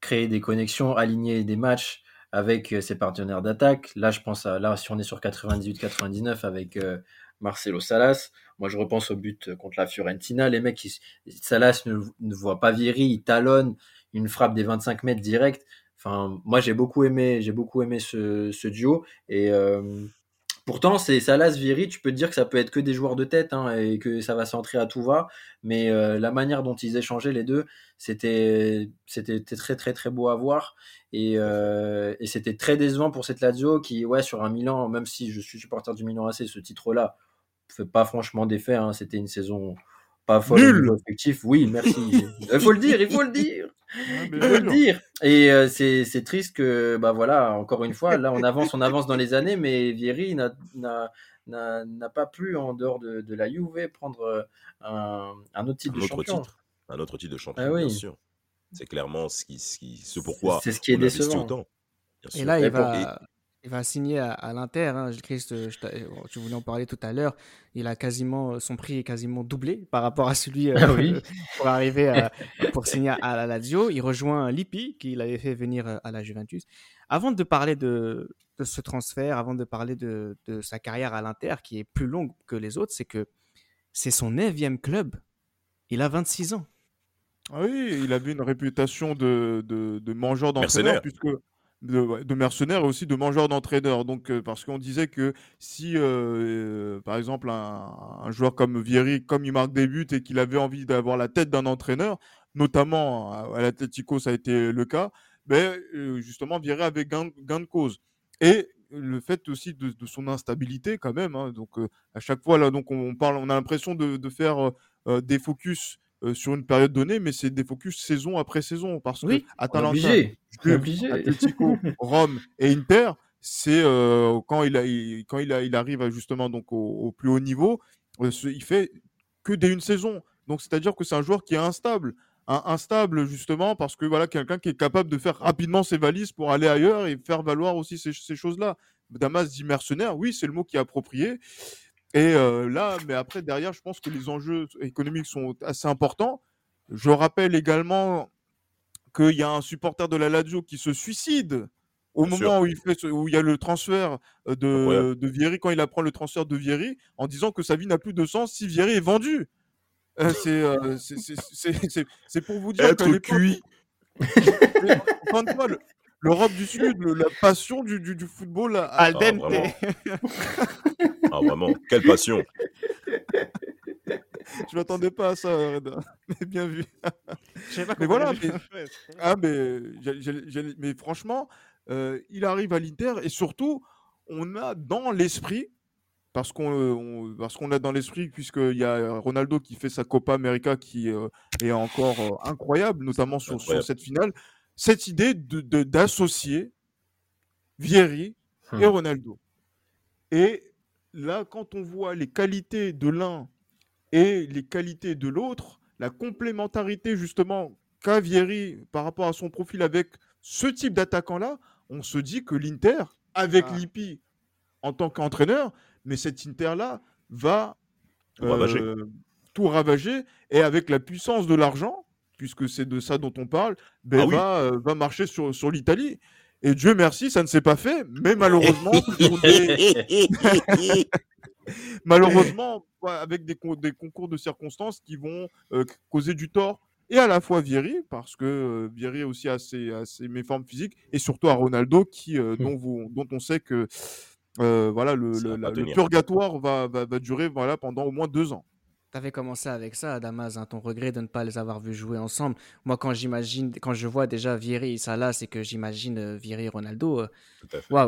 créer des connexions, aligner des matchs avec euh, ses partenaires d'attaque. Là, je pense à là, si on est sur 98-99 avec euh, Marcelo Salas. Moi, je repense au but contre la Fiorentina. Les mecs, Salas ne, voit pas Vieri, il talonne une frappe des 25 mètres direct. Enfin, moi, j'ai beaucoup aimé, j'ai beaucoup aimé ce, duo. Et euh, pourtant, c'est Salas, Vieri, tu peux te dire que ça peut être que des joueurs de tête hein, et que ça va s'entrer à tout va. Mais euh, la manière dont ils échangeaient les deux, c'était très très très beau à voir. Et, euh, et c'était très décevant pour cette Lazio qui, ouais, sur un Milan, même si je suis supporter du Milan AC, ce titre-là fait pas franchement d'effet. hein. C'était une saison pas folle au Nul. niveau effectif. Oui, merci. Il faut le dire, il faut le dire. Ouais, mais Il faut le dire. Et euh, c'est c'est triste que, bah voilà, encore une fois, là, on avance, on avance dans les années, mais Vieri n'a- n'a n'a- n'a pas pu, en dehors de, de la Juve, prendre euh, un, un autre titre Un de autre champion. titre. Un autre titre de champion, Ah oui. bien sûr. C'est clairement ce, qui, ce, qui, ce pourquoi C'est ce qui est décevant. autant. Bien Et là, il va, il va signer à, à l'Inter. Hein. Christ, euh, je tu voulais en parler tout à l'heure. Il a quasiment, son prix est quasiment doublé par rapport à celui euh, Ah oui. pour arriver à- pour signer à la Lazio. Il rejoint Lippi, qui l'avait fait venir euh, à la Juventus. Avant de parler de, de ce transfert, avant de parler de, de sa carrière à l'Inter, qui est plus longue que les autres, c'est que c'est son neuvième club. Il a 26 ans. Ah oui, il avait une réputation de, de, de mangeur d'entraîneur, puisque de, ouais, de mercenaire et aussi de mangeur d'entraîneur. Donc, euh, parce qu'on disait que si, euh, euh, par exemple, un, joueur comme Vieri, comme il marque des buts et qu'il avait envie d'avoir la tête d'un entraîneur, notamment à, à l'Atlético, ça a été le cas, ben, euh, justement, Vieri avait gain, de cause. Et le fait aussi de, son instabilité, quand même. hein. donc, à chaque fois, là, donc, on, parle, on a l'impression de, faire des focus euh, sur une période donnée, mais c'est des focus saison après saison. Parce Oui, que Atalanta. Atlético, Rome et Inter, c'est euh, quand, il, a, il- quand il, a, il arrive justement donc, au, au plus haut niveau, euh, il fait que des une saison. Donc c'est-à-dire que c'est un joueur qui est instable. Un- instable justement parce que voilà quelqu'un qui est capable de faire rapidement ses valises pour aller ailleurs et faire valoir aussi ces, ces choses-là. Damas dit mercenaire, oui, c'est le mot qui est approprié. Et euh, là, mais après, derrière, je pense que les enjeux économiques sont assez importants. Je rappelle également qu'il y a un supporter de la Lazio qui se suicide au Bien moment où il, fait où il y a le transfert de, de Vieri, quand il apprend le transfert de Vieri, en disant que sa vie n'a plus de sens si Vieri est vendu. Euh, c'est euh, c'est- pour vous dire Être l'époque, cuit. le- l'Europe du Sud, le- la passion du, du- du football a- a- Al dente. vraiment. Ah, vraiment, quelle passion. Je m'attendais pas à ça, Reda. mais bien vu. Je sais pas Mais voilà, mais-. Ah, mais, mais franchement, euh, il arrive à l'Inter et surtout, on a dans l'esprit, parce qu'on euh, on- parce qu'on a dans l'esprit, puisqu'il y a Ronaldo qui fait sa Copa América qui euh, est encore euh, incroyable, notamment sur, sur cette finale, cette idée de- de- d'associer Vieri et Hmm. Ronaldo. Et là, quand on voit les qualités de l'un et les qualités de l'autre, la complémentarité justement qu'a Vieri par rapport à son profil avec ce type d'attaquant-là, on se dit que l'Inter, avec Ah. Lippi en tant qu'entraîneur, mais cet Inter-là va ravager. euh, tout ravager et avec la puissance de l'argent, puisque c'est de ça dont on parle, ben, Ah oui. va, euh, va marcher sur, sur l'Italie. Et Dieu merci, ça ne s'est pas fait, mais malheureusement, des- malheureusement, avec des, con- des concours de circonstances qui vont euh, causer du tort et à la fois Vieri, parce que euh, Vieri aussi a ses, a ses méformes physiques, et surtout à Ronaldo, qui, euh, dont, vous- dont on sait que euh, voilà, le, la- purgatoire va, va, va durer voilà, pendant au moins deux ans. T'avais commencé avec ça, Damas, hein, ton regret de ne pas les avoir vus jouer ensemble. Moi, quand j'imagine, quand je vois déjà Vieri et Salah, c'est que j'imagine euh, Vieri et Ronaldo. euh,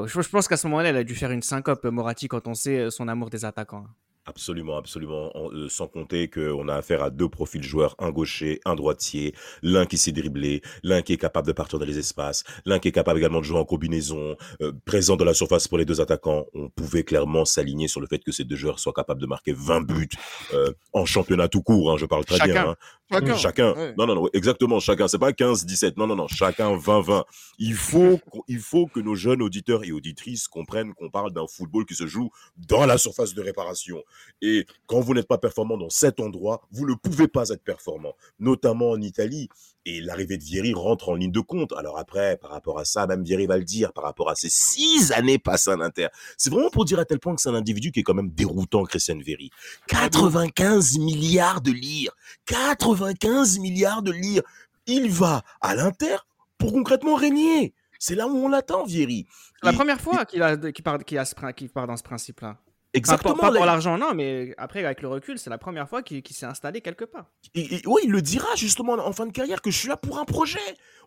je, je pense qu'à ce moment-là, elle a dû faire une syncope, euh, Moratti, quand on sait euh, son amour des attaquants. Absolument, absolument. En- euh, sans compter qu'on a affaire à deux profils joueurs, un gaucher, un droitier, l'un qui sait dribbler, l'un qui est capable de partir dans les espaces, l'un qui est capable également de jouer en combinaison, euh, présent dans la surface pour les deux attaquants. On pouvait clairement s'aligner sur le fait que ces deux joueurs soient capables de marquer 20 buts euh, en championnat tout court. hein, je parle très Chacun. bien. hein. Chacun. Chacun. Ouais. Non, non, non, exactement. Chacun. C'est pas 15, 17. Non, non, non. Chacun 20, 20. Il faut, il faut que nos jeunes auditeurs et auditrices comprennent qu'on parle d'un football qui se joue dans la surface de réparation. Et quand vous n'êtes pas performant dans cet endroit, vous ne pouvez pas être performant, notamment en Italie. Et l'arrivée de Vieri rentre en ligne de compte. Alors après, par rapport à ça, même Vieri va le dire, par rapport à ces six années passées à l'Inter, c'est vraiment pour dire à tel point que c'est un individu qui est quand même déroutant, Christian Vieri. 95 milliards de lire. 95 milliards de lire. Il va à l'Inter pour concrètement régner. C'est là où on l'attend, Vieri. C'est la Et- première fois qu'il a, part, a ce part dans ce principe-là. Exactement. Pas, pour l'argent, non, mais après, avec le recul, c'est la première fois qu'il s'est installé quelque part. Et, et- ouais, il le dira justement en fin de carrière que je suis là pour un projet.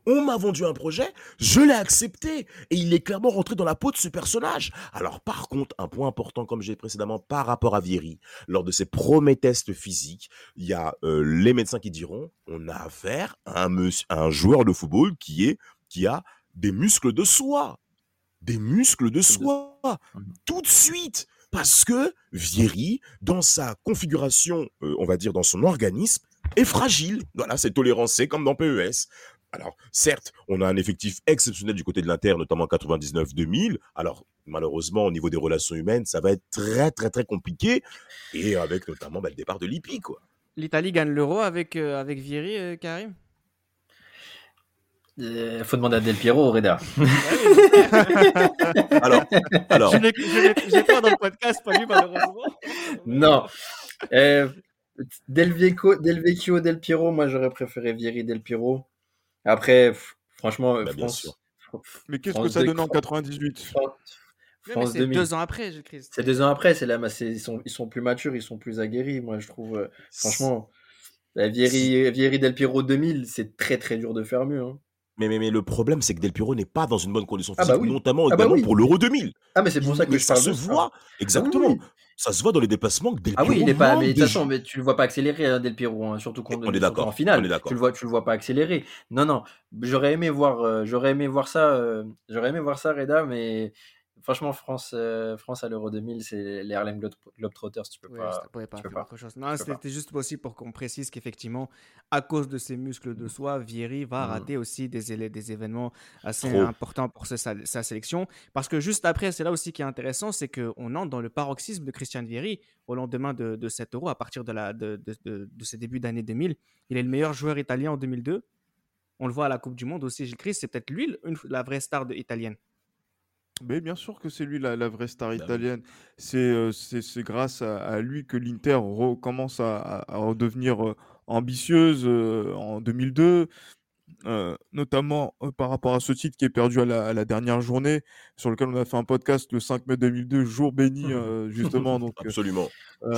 On m'a vendu un projet, je l'ai accepté. Et il est clairement rentré dans la peau de ce personnage. Alors par contre, un point important, comme j'ai précédemment, par rapport à Vieri, lors de ses premiers tests physiques, il y a euh, les médecins qui diront, on a affaire à un, mus- à un joueur de football qui, est, qui a des muscles de soie. Des muscles de soie. Tout de suite. Parce que Vieri, dans sa configuration, euh, on va dire dans son organisme, est fragile. Voilà, c'est tolérancé comme dans PES. Alors, certes, on a un effectif exceptionnel du côté de l'Inter, notamment en 99-2000. Alors, malheureusement, au niveau des relations humaines, ça va être très, très, très compliqué. Et avec notamment bah, le départ de Lippi, quoi. L'Italie gagne l'euro avec, euh, avec Vieri, Karim? Il faut demander à Del Piero, Reda. Alors, alors Je l'ai- pas dans le podcast, pas lui, malheureusement. Non. Euh, Del, Vecchio, Del Vecchio, Del Piero, moi j'aurais préféré Vieri, Del Piero. Après, franchement, Bah, bien France, sûr. Mais qu'est-ce que ça donne en 98 France, France c'est 2000. deux ans après, je Christ. C'est deux ans après, c'est là, mais c'est- ils sont, ils sont plus matures, ils sont plus aguerris. Moi, je trouve, euh, franchement, la Vieri, Vieri Del Piero 2000, c'est très très dur de faire mieux. hein. Mais, mais, mais le problème, c'est que Del Piero n'est pas dans une bonne condition Ah physique, bah oui. notamment Ah bah oui. pour l'Euro 2000. Ah, mais c'est pour ça que Mais je ça parle se de ça. voit, exactement. oui. Ça se voit dans les déplacements que Del Ah Piero oui, il est pas, mais de toute de façon, mais tu le vois pas accélérer, hein, Del Piero, hein, surtout, qu'on, On est d'accord, en finale. on est. Tu le vois, tu le vois pas accélérer. Non, non, j'aurais aimé voir, euh, j'aurais aimé voir ça, euh, j'aurais aimé voir ça, Reda, mais franchement, France, euh, France à l'Euro 2000, c'est les Harlem Globe- Globetrotters, tu peux pas. ça pouvait pas tu peux faire pas. autre chose. Non, c'était juste aussi pour qu'on précise qu'effectivement, à cause de ses muscles de soie, Vieri va Mhm. rater aussi des, événements assez Trop. importants pour sa, sa- sa sélection. Parce que juste après, c'est là aussi qui est intéressant, c'est qu'on entre dans le paroxysme de Christian Vieri au lendemain de, de cet euro, à partir de, la, de, de, de, de ses débuts d'année 2000. Il est le meilleur joueur italien en 2002. On le voit à la Coupe du Monde aussi, Gilles Christ, c'est peut-être lui une- la vraie star italienne. Mais bien sûr que c'est lui la, la vraie star oui. italienne. C'est euh, c'est c'est grâce à, à lui que l'Inter recommence à, à- à redevenir euh, ambitieuse euh, en 2002, euh, notamment euh, par rapport à ce titre qui est perdu à la, à la dernière journée, sur lequel on a fait un podcast le 5 mai 2002, jour béni euh, justement. Donc, euh, Absolument.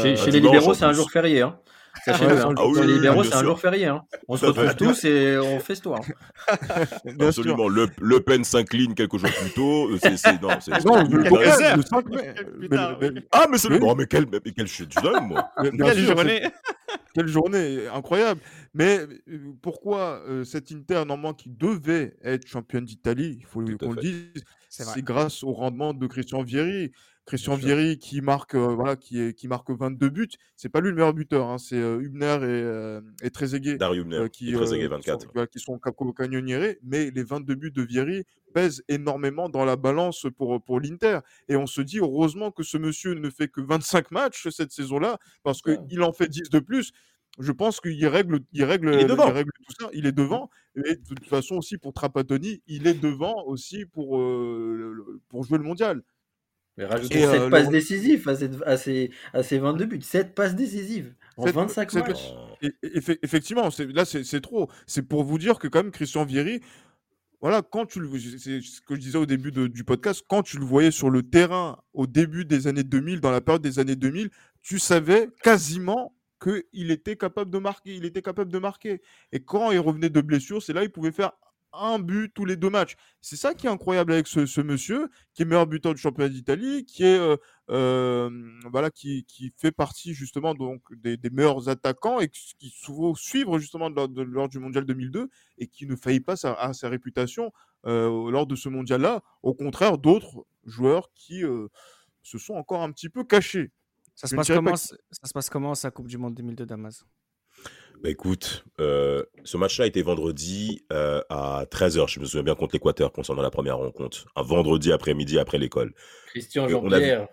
Chez, euh, chez les dimanche, libéraux, en c'est un plus. jour férié. Hein. Sachez-le, Ouais, hein. ah oui, les oui, libéraux, c'est un jour férié. hein. On se retrouve tous et on fait ce. Absolument. Le, le Pen s'incline quelques jours plus tôt. Euh, C'est, c'est, non, c'est, Non, c'est- le, Quelques contraire, heures. le 5 mai. Plus Mais- tard, mais- oui. Ah, mais c'est le. Oh, mais quel, mais quel chef d'homme, moi. Quelle sûr, journée Quelle journée incroyable. Mais euh, pourquoi euh, cet Inter, normalement, qui devait être championne d'Italie, il faut qu'on le dise, c'est grâce au rendement de Christian Vieri. Christian. Vieri qui marque, euh, voilà, qui, est, qui marque 22 buts. C'est pas lui le meilleur buteur, hein, c'est euh, Hübner et, euh, et Trezeguet. Euh, qui qui, euh, 24. sont, voilà, qui sont mais les 22 buts de Vieri pèsent énormément dans la balance pour, pour l'Inter. Et on se dit heureusement que ce monsieur ne fait que 25 matchs cette saison-là, parce Ouais. qu'il en fait 10 de plus. Je pense qu'il règle, il règle, Il devant. règle tout ça. Il est devant. Et de toute façon aussi pour Trapattoni, il est devant aussi pour, euh, pour jouer le mondial. Mais rajoutez Et, 7 euh, passes le- décisives à, cette- à ces, à ces 22 buts. 7 passes décisives en Sept- 25 sept- matchs. Et- et- effe- effectivement, là c'est c'est trop. C'est pour vous dire que quand même Christian Vieri, voilà, quand tu le, c'est ce que je disais au début de- du podcast, quand tu le voyais sur le terrain au début des années 2000, dans la période des années 2000, tu savais quasiment qu'il était capable de marquer. Il était capable de marquer. Et quand il revenait de blessure, c'est là il pouvait faire un but tous les deux matchs. C'est ça qui est incroyable avec ce, ce monsieur, qui est meilleur buteur du championnat d'Italie, qui est euh, euh, voilà, qui, qui fait partie justement donc des, des meilleurs attaquants et qui souvent suivre justement lors, de- lors du mondial 2002 et qui ne faillit pas sa- à sa réputation euh, lors de ce mondial-là. Au contraire, d'autres joueurs qui se sont encore un petit peu cachés. Ça se, passe comment, que- ça se passe comment sa Coupe du Monde 2002 Damas? Bah écoute, euh, ce match-là était vendredi euh, à 13h, je me souviens bien, contre l'Équateur, concernant la première rencontre. Un vendredi après-midi après l'école. Christian vu- Jean-Pierre.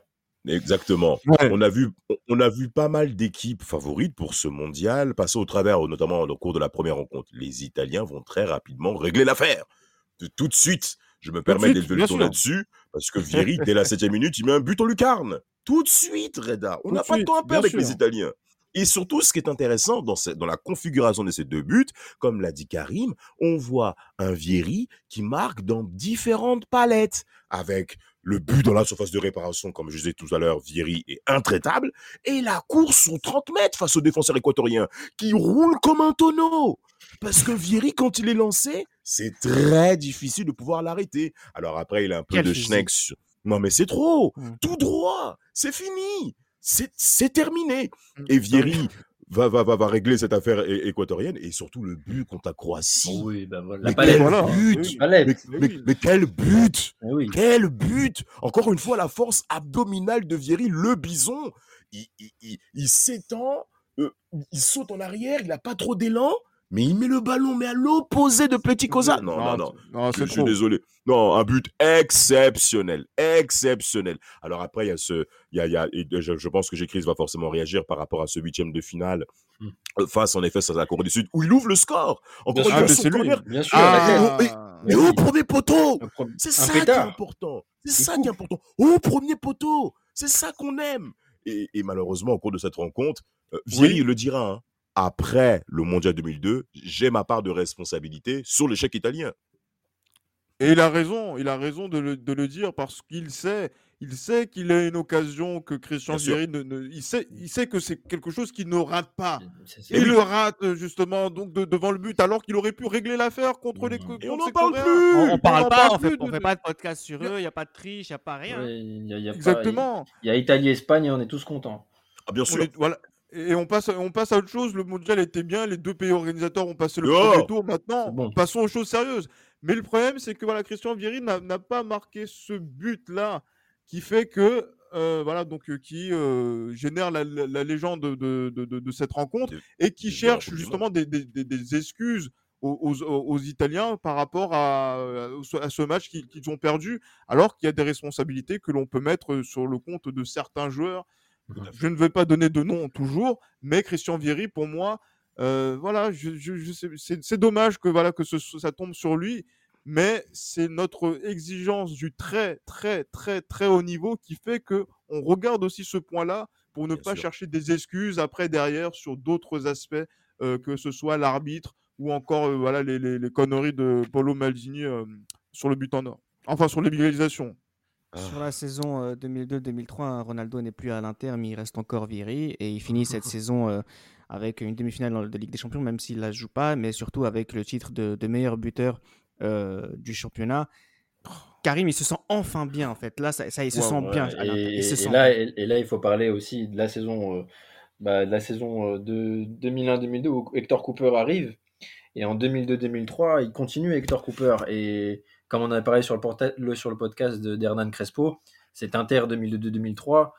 Exactement. Ouais. On a vu, on a vu pas mal d'équipes favorites pour ce mondial passer au travers, notamment au cours de la première rencontre. Les Italiens vont très rapidement régler l'affaire. De- Tout de suite, je me permets d'élever le ton là-dessus, parce que Vieri, dès la septième minute, il met un but en lucarne. Tout de suite, Reda. On n'a pas de temps à perdre avec les. Italiens. Et surtout, ce qui est intéressant dans, la configuration de ces deux buts, comme l'a dit Karim, on voit un Vieri qui marque dans différentes palettes, avec le but dans la surface de réparation, comme je disais tout à l'heure, Vieri est intraitable, et la course sur 30 mètres face au défenseur équatorien, qui roule comme un tonneau. Parce que Vieri, quand il est lancé, c'est très difficile de pouvoir l'arrêter. Alors après, il a un peu Quel de schneck. sur- Non, mais c'est trop. Mm. Tout droit. C'est fini. C'est terminé. Mm. Et Vieri va, va, va, va régler cette affaire équatorienne et surtout le but contre la Croatie. Oui, bah voilà. Mais La palette. quel but mais, Mais mais- oui. mais quel but Eh oui. Quel but Encore une fois, la force abdominale de Vieri, le bison. Il, il- il- il s'étend, euh, il saute en arrière, il n'a pas trop d'élan, mais il met le ballon, mais à l'opposé de Petit Cosa. Non, non, non. non Je, suis désolé. Non, un but exceptionnel. Exceptionnel. Alors après, il y a ce. Il y a, il y a- et je, je pense que Chris va forcément réagir par rapport à ce huitième de finale Hmm. face, en effet, à la Corée du Sud, où il ouvre le score. Encore Bien une sûr. fois, Ah, mais. Bien sûr, tête. Ah, Mais Oui. au premier poteau C'est ça qui est important. C'est ça qui est important. Au premier poteau. C'est ça qu'on aime. Et, et malheureusement, au cours de cette rencontre, euh, Vieri Oui. le dira. hein, après le Mondial 2002, j'ai ma part de responsabilité sur l'échec italien. Et il a raison, il a raison de le, de le dire parce qu'il sait, il sait qu'il a une occasion que Christian. Vieri ne, ne- il sait, il sait que c'est quelque chose qu'il ne rate pas. Et c'est- il le rate justement donc de- devant le but alors qu'il aurait pu régler l'affaire contre les Mhm. contre Et on n'en parle plus. On, on parle en pas, on fait, on de- fait pas de podcast sur eux, il n'y a pas de triche, il n'y a pas rien. Ouais, il y a- il y a pas- Exactement. Il y a Italie-Espagne et on est tous contents. Ah, bien sûr. est- voilà. Et on passe, on passe à autre chose. Le mondial était bien. Les deux pays organisateurs ont passé le Oh premier tour. Maintenant, bon. passons aux choses sérieuses. Mais le problème, c'est que voilà, Christian Vieri n'a pas marqué ce but-là qui fait que euh, voilà donc euh, qui euh, génère la, la- la légende de, de, de- de- de cette rencontre et qui cherche justement des, des- des- des excuses aux, aux- aux Italiens par rapport à, à ce match qu'ils qu'ils ont perdu, alors qu'il y a des responsabilités que l'on peut mettre sur le compte de certains joueurs. Je ne vais pas donner de nom toujours, mais Christian Vieri, pour moi, euh, voilà, je, je- je sais- c'est dommage que voilà que ce- ça tombe sur lui, mais c'est notre exigence du très très très très haut niveau qui fait que on regarde aussi ce point-là pour ne Bien pas sûr. chercher des excuses après derrière sur d'autres aspects, euh, que ce soit l'arbitre ou encore euh, voilà les, les- les conneries de Paulo Maldini sur le but en or, enfin sur l'égalisation. Sur la saison euh, 2002-2003, hein, Ronaldo n'est plus à l'Inter, mais il reste encore Vieri et il finit cette saison euh, avec une demi-finale de Ligue des Champions, même s'il ne la joue pas, mais surtout avec le titre de, de meilleur buteur euh, du championnat. Karim, il se sent enfin bien en fait. Là, ça, ça, il se sent Ouais, bien. et, Il se et sent là, bien. et, et là, il faut parler aussi de la saison, euh, bah, de la saison euh, de 2001-2002 où Hector Cooper arrive. Et en 2002-2003, il continue Hector Cooper. Et comme on a parlé sur le, le- sur le podcast de- d'Hernan Crespo, cet Inter 2002-2003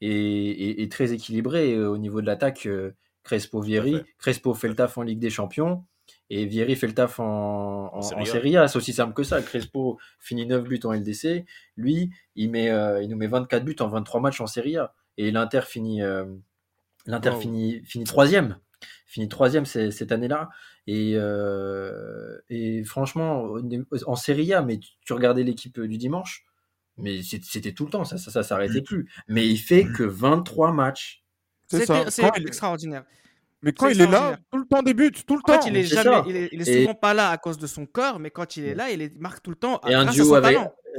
est, est- est très équilibré euh, au niveau de l'attaque. euh, Crespo-Vieri. fait. Crespo fait le taf en Ligue des Champions. Et Vieri fait le taf en, en, en Serie A. C'est aussi simple que ça. Crespo finit 9 buts en LDC. Lui, il, met, euh, il nous met 24 buts en 23 matchs en Serie A. Et l'Inter finit, euh, l'Inter Wow. finit, finit troisième. Finit troisième cette année-là. Et, euh, et franchement, en Serie A, mais tu, tu regardais l'équipe du dimanche, mais c'était tout le temps, ça, ça, ça s'arrêtait plus. Mais il fait que 23 matchs. C'est extraordinaire. Mais quand il est là, tout le temps des buts, tout le En temps. fait, il est jamais, il est, il est Et- souvent pas là à cause de son corps, mais quand il est là, il est- marque tout le temps Et un duo avec,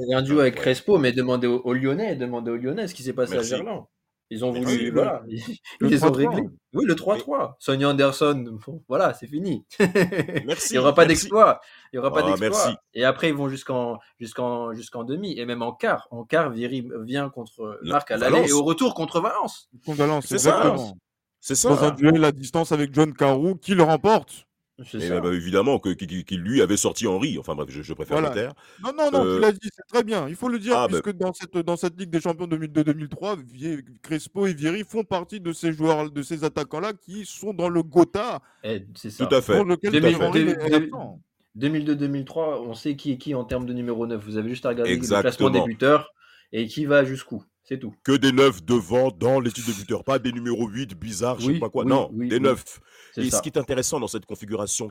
et un duo avec Crespo, mais demandez aux, aux Lyonnais, demandez aux Lyonnais ce qui s'est passé Merci. à Gerland. Ils ont voulu, le- voilà, ils, le les ont 3-3. réglés. Oui, le 3-3. Sonny Anderson, bon, voilà, c'est fini. Merci. Il n'y aura pas d'exploit. Il y aura pas Ah, d'exploit. merci. Et après, ils vont jusqu'en jusqu'en jusqu'en demi et même en quart. En quart, Vieri vient contre La- Marc à l'aller Valence. et au retour contre Valence. Contre Valence, C'est ça. exactement. C'est ça. Dans un duel à distance avec John Carou, qui le remporte? C'est Et ça. bah, évidemment que, qui, lui avait sorti Henri. Enfin bref, je, je préfère Voilà. le taire. Non, non, non, Euh, tu l'as dit, c'est très bien. Il faut le dire, Ah, puisque dans, cette, dans cette Ligue des Champions 2002-2003, Vie- Crespo et Vieri font partie de ces joueurs, de ces attaquants-là qui sont dans le Gotha, Eh, c'est ça. Tout à fait. pour lequel Tout à Thierry fait. Henry Deux- est deux- absent. 2002-2003, on sait qui est qui en termes de numéro 9. Vous avez juste à regarder le classement des buteurs et qui va jusqu'où? C'est tout. Que des neufs devant dans les titres de buteurs, pas des numéros 8 bizarres, je sais pas quoi. oui, non, oui, des oui. neufs. C'est Et ça. ce qui est intéressant dans cette configuration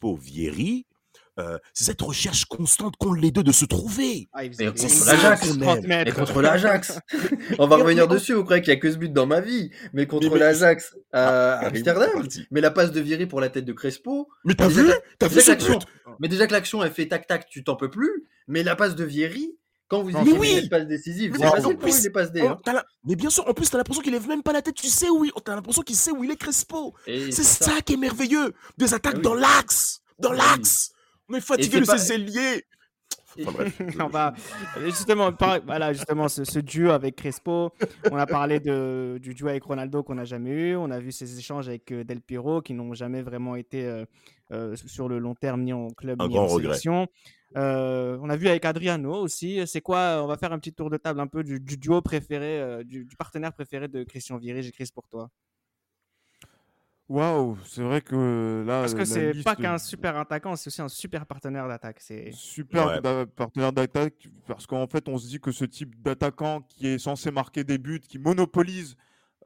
Crespo-Vieri, euh, c'est cette recherche constante qu'ont les deux de se trouver. Ah, faisait- contre l'Ajax, faisait qu'on 30 aime. Et contre l'Ajax. on va revenir dessus, vous croyez qu'il n'y a que ce but dans ma vie. Mais contre l'Ajax à Ah, Amsterdam. Mais la passe de Vieri pour la tête de Crespo. Mais t'as vu T'as vu déjà ce que l'action- but Mais déjà que l'action, elle fait tac-tac, tu t'en peux plus. Mais la passe de Vieri, quand vous Mais dites oui. cette passe décisive, Mais c'est facile pour plus- lui les passes D. Oh, hein. Mais bien sûr, en plus, t'as l'impression qu'il lève même pas la tête. Tu sais où il... T'as l'impression qu'il sait où il est Crespo. C'est ça. qui est merveilleux. Des attaques Ah oui. dans l'axe. Dans Ah oui. l'axe. On est fatigué de ces ailiers. Enfin, bref. on va justement par- voilà justement ce, ce duo avec Crespo on a parlé de, du duo avec Ronaldo qu'on n'a jamais eu on a vu ces échanges avec euh, Del Piero qui n'ont jamais vraiment été euh, euh, sur le long terme ni en club Un ni grand en regret. sélection Euh, on a vu avec Adriano aussi c'est quoi on va faire un petit tour de table un peu du, du duo préféré euh, du, du partenaire préféré de Christian Vieri j'écris pour toi Waouh, c'est vrai que là. parce que c'est pas qu'un super attaquant c'est aussi un super partenaire d'attaque c'est Super Ouais. partenaire d'attaque, parce qu'en fait, on se dit que ce type d'attaquant qui est censé marquer des buts, qui monopolise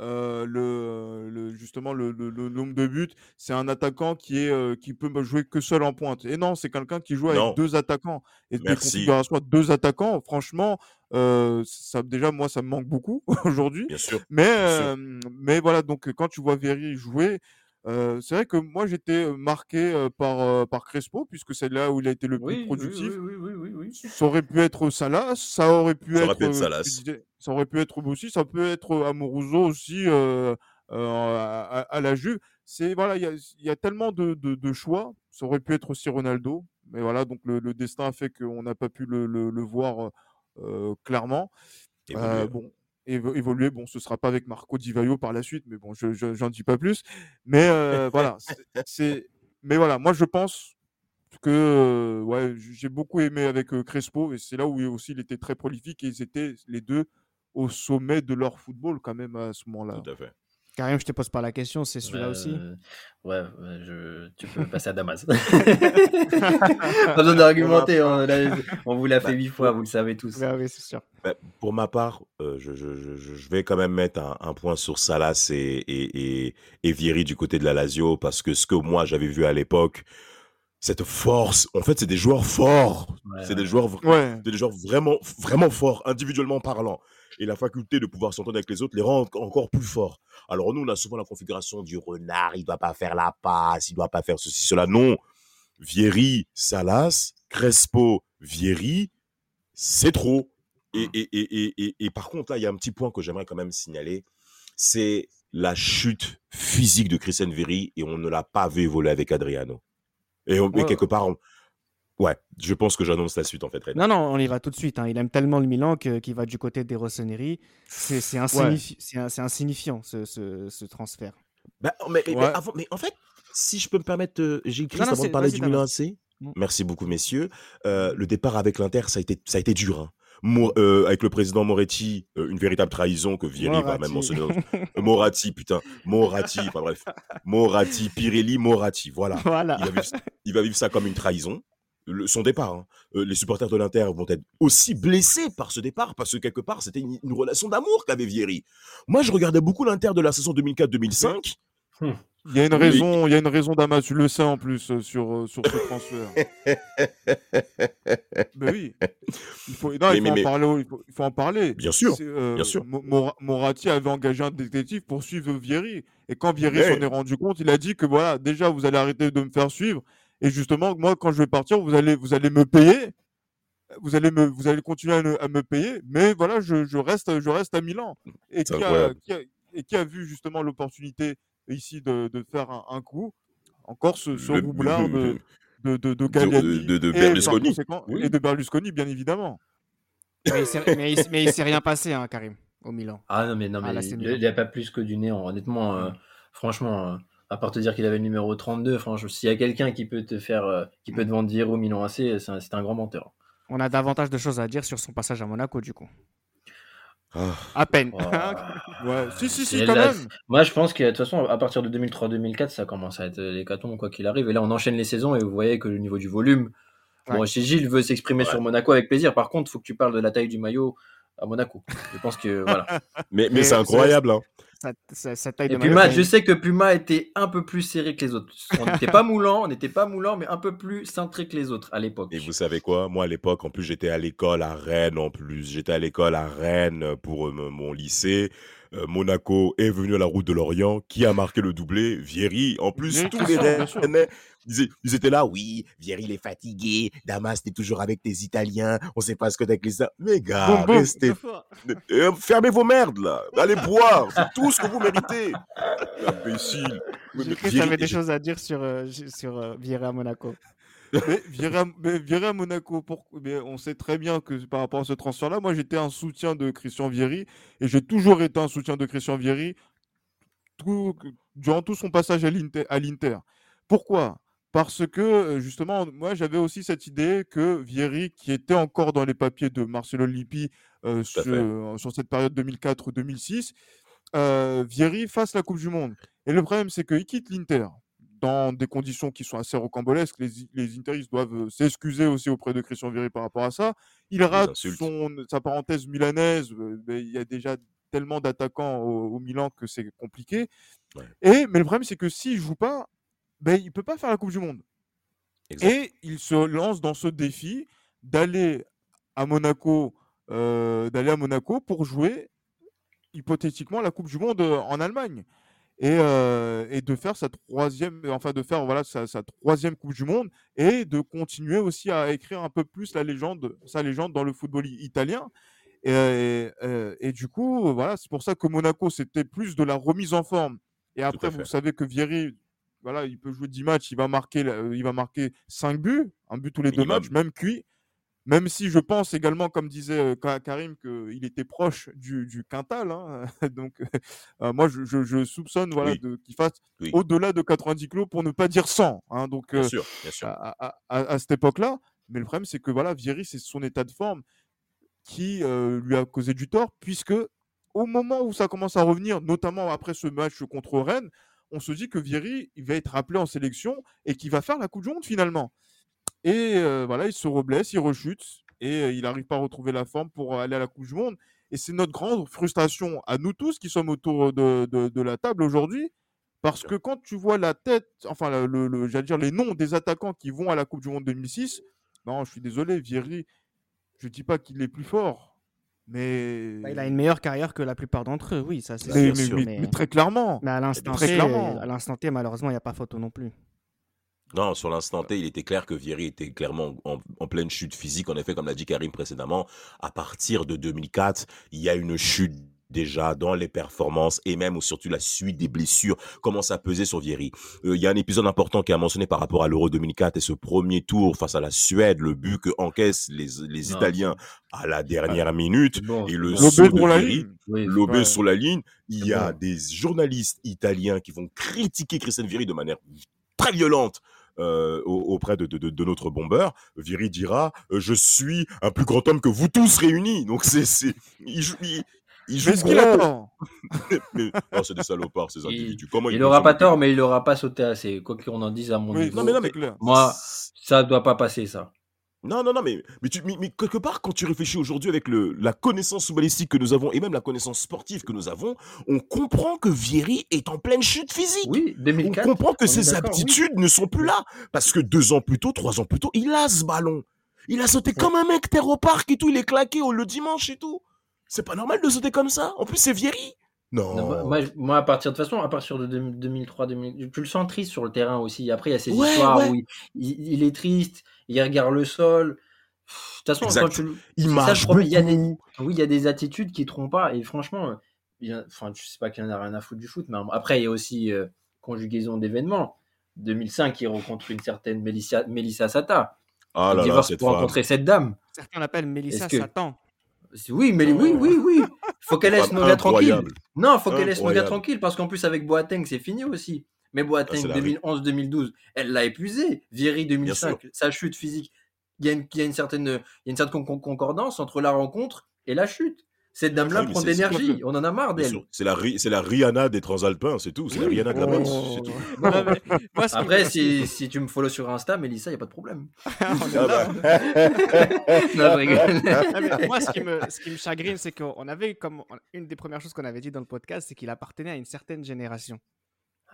euh, le, le- justement le, le- le nombre de buts, c'est un attaquant qui, est, euh, qui peut jouer que seul en pointe. Et non, c'est quelqu'un qui joue avec Non. deux attaquants. Et des configurations à deux attaquants, franchement, euh, ça, déjà, moi, ça me manque beaucoup aujourd'hui. Bien sûr. Mais, Bien sûr. euh, mais voilà, donc euh, quand tu vois Verri jouer, euh, c'est vrai que moi j'étais marqué euh, par, euh, par Crespo, puisque c'est là où il a été le plus Oui, productif. oui, oui, oui, oui, oui. Ça aurait pu être Salas, ça aurait pu Ça aurait être, pu être Salas. ça aurait pu être aussi, ça peut être Amoruso aussi euh, euh, à, la Juve. C'est voilà, il y a, y a tellement de, de- de choix. Ça aurait pu être aussi Ronaldo, mais voilà, donc le, le destin a fait qu'on n'a pas pu le, le- le voir clairement. Euh, bon, évoluer, bon, ce sera pas avec Marco Di Vaio par la suite, mais bon, je je- j'en dis pas plus. Mais euh, voilà, c'est- mais voilà, moi je pense que euh, ouais, j'ai beaucoup aimé avec euh, Crespo et c'est là où aussi il était très prolifique et ils étaient les deux au sommet de leur football quand même à ce moment-là. Tout à fait. Karim je te pose pas la question c'est celui-là aussi Euh, Ouais, ouais, je... tu peux passer à Damas. pas besoin d'argumenter, on, vous l'a fait huit fois, vous le savez tous. Ah oui c'est sûr Bah, pour ma part, euh, je, je- je- je- je vais quand même mettre un, un point sur Salas et, et, et, et Vieri du côté de la Lazio parce que ce que moi j'avais vu à l'époque, cette force, en fait, c'est des joueurs forts. Ouais, c'est ouais. des joueurs, Ouais, c'est des joueurs vraiment, vraiment forts, individuellement parlant. Et la faculté de pouvoir s'entendre avec les autres les rend en- encore plus forts. Alors nous, on a souvent la configuration du renard, il doit pas faire la passe, il doit pas faire ceci, cela. Non. Vieri, Salas, Crespo, Vieri, c'est trop. Et, et, et, et, et, par contre, là, il y a un petit point que j'aimerais quand même signaler. C'est la chute physique de Christian Vieri et on ne l'a pas vu évoluer avec Adriano. Et, on- Ouais. quelque part, on- ouais, je pense que j'annonce la suite en fait. Red. Non, non, on y va tout de suite. hein. Il aime tellement le Milan que- qu'il va du côté des Rossoneri. C'est c'est insignifi- c'est insignifiant ce, ce- ce transfert. Bah, mais, mais- mais Ouais. avant- mais en fait, si je peux me permettre, euh, j'ai écrit Non, non, avant de parler du Milan. AC. Mm. Merci beaucoup, messieurs. Euh, le départ avec l'Inter, ça a été, ça a été dur. hein. Mo- euh, avec le président Moretti, euh, une véritable trahison que Vieri va Moratti. même mentionner. Euh, Moratti, putain. Moratti, enfin bref. Moratti, Pirelli, Moratti, voilà. Voilà. Il va vivre, il va vivre ça comme une trahison. Le- son départ. hein. Euh, les supporters de l'Inter vont être aussi blessés par ce départ parce que quelque part, c'était une, une relation d'amour qu'avait Vieri. Moi, je regardais beaucoup l'Inter de la saison 2004-2005 Il y a une raison, il y a une raison Damas, tu le sais en plus euh, sur, euh, sur ce transfert. Ben oui, il faut, non, Mais- il faut mais- en mais- parler. Il faut, il faut en parler. Bien sûr, euh, bien sûr. Mo- Mora- Moratti avait engagé un détective pour suivre Vieri. Et quand Vieri s'en est rendu compte, il a dit que voilà, déjà, vous allez arrêter de me faire suivre. Et justement, moi, quand je vais partir, vous allez, vous allez me payer. Vous allez, me, vous allez continuer à, me- à me payer. Mais voilà, je, je reste, je reste à Milan. Et qui a, incroyable. qui, a, et qui a vu justement l'opportunité ici de, de faire un, un coup? Encore ce, ce Le- roublard de, de, de, de Galliani de- de et par Berlusconi. Oui. et de Berlusconi, bien évidemment. Mais il il s'est rien passé, hein, Karim, au Milan. Ah non, mais non, Ah, mais là, il n'y a pas plus que du néant. Honnêtement, euh, franchement, euh, à part te dire qu'il avait le numéro 32, franchement, s'il y a quelqu'un qui peut te faire, euh, qui peut te vendre Viro au Milan AC, c'est un, grand menteur. On a davantage de choses à dire sur son passage à Monaco, du coup. Ah, À peine. Oh. Ouais, si, si, si, quand la- même. Moi, je pense que de toute façon, à partir de 2003-2004, ça commence à être l'hécatombe, quoi qu'il arrive. Et là, on enchaîne les saisons et vous voyez que le niveau du volume. Bon, Ouais. chez Gilles veut s'exprimer sur Monaco avec plaisir. Par contre, il faut que tu parles de la taille du maillot à Monaco. Je pense que voilà. mais, mais Mais c'est incroyable. Hein. Sa, sa- sa taille Et de Puma, maillot, je sais que Puma était un peu plus serré que les autres. On n'était pas moulant, on n'était pas moulant, mais un peu plus cintré que les autres à l'époque. Et vous savez quoi? Moi, à l'époque, en plus, j'étais à l'école à Rennes. En plus, j'étais à l'école à Rennes pour euh, mon lycée. Euh, Monaco est venu à la route de l'Orient. Qui a marqué le doublé Vieri. En plus, Vieri, tous les. Rennais, ils, étaient là. Oui, Vieri, il est fatigué. Damas, t'es toujours avec tes Italiens. On sait pas ce que t'as avec les... Mais gars, restez... Euh, fermez vos merdes, là. Allez boire. C'est tout ce que vous méritez. Imbécile. Oui, J'ai cru que Vieri- des choses à dire sur, euh, sur euh, Vieira à Monaco. Mais virer à, mais virer à Monaco, pour, mais on sait très bien que par rapport à ce transfert-là, moi j'étais un soutien de Christian Vieri et j'ai toujours été un soutien de Christian Vieri tout- durant tout son passage à l'Inter. Pourquoi? Parce que euh, justement, moi j'avais aussi cette idée que Vieri, qui était encore dans les papiers de Marcelo Lippi euh, à sur, cette période 2004-2006, euh, Vieri fasse la Coupe du Monde. Et le problème, c'est qu'il quitte l'Inter dans des conditions qui sont assez rocambolesques. Les, les Interistes doivent euh, s'excuser aussi auprès de Christian Vieri par rapport à ça. Il rate son, sa parenthèse milanaise. euh, mais il y a déjà tellement d'attaquants au, au Milan que c'est compliqué. Ouais. Et, mais le problème, c'est que s'il joue pas, ben, il peut pas faire la Coupe du Monde. Exact. Et il se lance dans ce défi d'aller à Monaco, euh, d'aller à Monaco pour jouer hypothétiquement la Coupe du Monde en Allemagne et, euh, et de faire sa troisième, enfin de faire voilà sa, sa troisième Coupe du Monde et de continuer aussi à écrire un peu plus la légende, sa légende dans le football italien. Et, euh, et du coup, voilà, c'est pour ça que Monaco c'était plus de la remise en forme. Et après, vous savez que Vieri, voilà, il peut jouer 10 matchs, il va marquer, euh, il va marquer 5 buts, un but tous les deux matchs, même cuit. Même si je pense également, comme disait Ka- Karim, qu'il était proche du, du quintal. hein. Donc, euh, moi, je, je- je soupçonne voilà, Oui. qu'il fasse Oui. au-delà de 90 kilos pour ne pas dire 100. hein. Donc, Bien euh, sûr, bien sûr. à, à- à- à cette époque-là. Mais le problème, c'est que voilà, Vieri, c'est son état de forme qui euh, lui a causé du tort, puisque au moment où ça commence à revenir, notamment après ce match contre Rennes, on se dit que Vieri, il va être appelé en sélection et qu'il va faire la Coupe du Monde finalement. Et euh, voilà, il se reblesse, il rechute et euh, il n'arrive pas à retrouver la forme pour aller à la Coupe du Monde. Et c'est notre grande frustration à nous tous qui sommes autour de, de- de la table aujourd'hui. Parce que quand tu vois la tête, enfin, le, le- le- j'allais dire les noms des attaquants qui vont à la Coupe du Monde 2006, non, je suis désolé, Vieri, je dis pas qu'il est plus fort, mais. Bah, il a une meilleure carrière que la plupart d'entre eux, oui, ça c'est sûr. mais- très clairement. mais à l'instant très T, clairement. à l'instant T, malheureusement, il n'y a pas photo non plus. Non, sur l'instant T, il était clair que Vieri était clairement en, en pleine chute physique. En effet, comme l'a dit Karim précédemment, à partir de 2004, il y a une chute déjà dans les performances et même ou surtout la suite des blessures commence à peser sur Vieri? Euh, il y a un épisode important qui a mentionné par rapport à l'Euro 2004 et ce premier tour face à la Suède, le but que encaissent les, Italiens à la dernière minute bon, et le saut de Vieri. Oui, lobé sur la ligne, il y a bon. des journalistes italiens qui vont critiquer Christian Vieri de manière très violente euh, au- auprès de, de- de- de notre bombeur. Vieri dira euh, Je suis un plus grand homme que vous tous réunis. Donc, c'est. Il joue. Il, il joue est-ce qu'il a gros. tort Mais- non, c'est des salopards, ces Il- individus. Comment Il n'aura pas tort, mais il n'aura pas sauté assez. Quoi qu'on en dise à mon Oui, niveau. Non, mais non, c'est mais- clair. Moi, ça doit pas passer, ça. Non, non, non, mais, mais, tu, mais, mais quelque part, quand tu réfléchis aujourd'hui avec le, la connaissance footballistique que nous avons et même la connaissance sportive que nous avons, on comprend que Vieri est en pleine chute physique. Oui, 2004. on comprend que on ses oui. aptitudes ne sont plus là. Parce que deux ans plus tôt, trois ans plus tôt, il a ce ballon. Il a sauté comme un mec terre au parc et tout, il est claqué au- le dimanche et tout. C'est pas normal de sauter comme ça. En plus, c'est Vieri. Non. Non, moi- à partir de toute façon, à partir de 2003, 2000, tu le sens triste sur le terrain aussi. Après, il y a ces Ouais, histoires ouais. où il, il- il est triste, il regarde le sol. De toute façon, Exact. quand tu le- Il ça, marche. Il y a des, oui, il y a des attitudes qui trompent pas. Et franchement, euh, il a- enfin, je sais pas qu'il en a rien à foutre du foot, mais après, il y a aussi euh, conjugaison d'événements. 2005, il rencontre une certaine Mélissa, Mélissa Sata. Ah il là là, divorce cette pour femme. rencontrer cette dame. Certains l'appellent Mélissa que- Satan. Oui, mais oui, oui, oui. Faut qu'elle laisse nos gars incroyable. Non, faut qu'elle laisse nos gars tranquilles parce qu'en plus avec Boateng c'est fini aussi. Mais Ah, Boateng c'est la 2011-2012, elle l'a épuisé. Vieri 2005, sûr. sa chute physique. Il y a une, il y a une certaine, il y a une certaine con- concordance entre la rencontre et la chute. Cette dame-là mais prend de l'énergie. On en a marre d'elle. C'est la, la Rihanna des Transalpins, c'est tout. C'est la. Rihanna de la Oh. Manche, c'est tout. Non, mais moi, ce qui Après, si, si tu me follow sur Insta, Mélissa, il n'y a pas de problème. Ah. Non, je rigole. Moi, ce qui me, ce qui me chagrine, c'est qu'on avait comme une des premières choses qu'on avait dit dans le podcast, c'est qu'il appartenait à une certaine génération.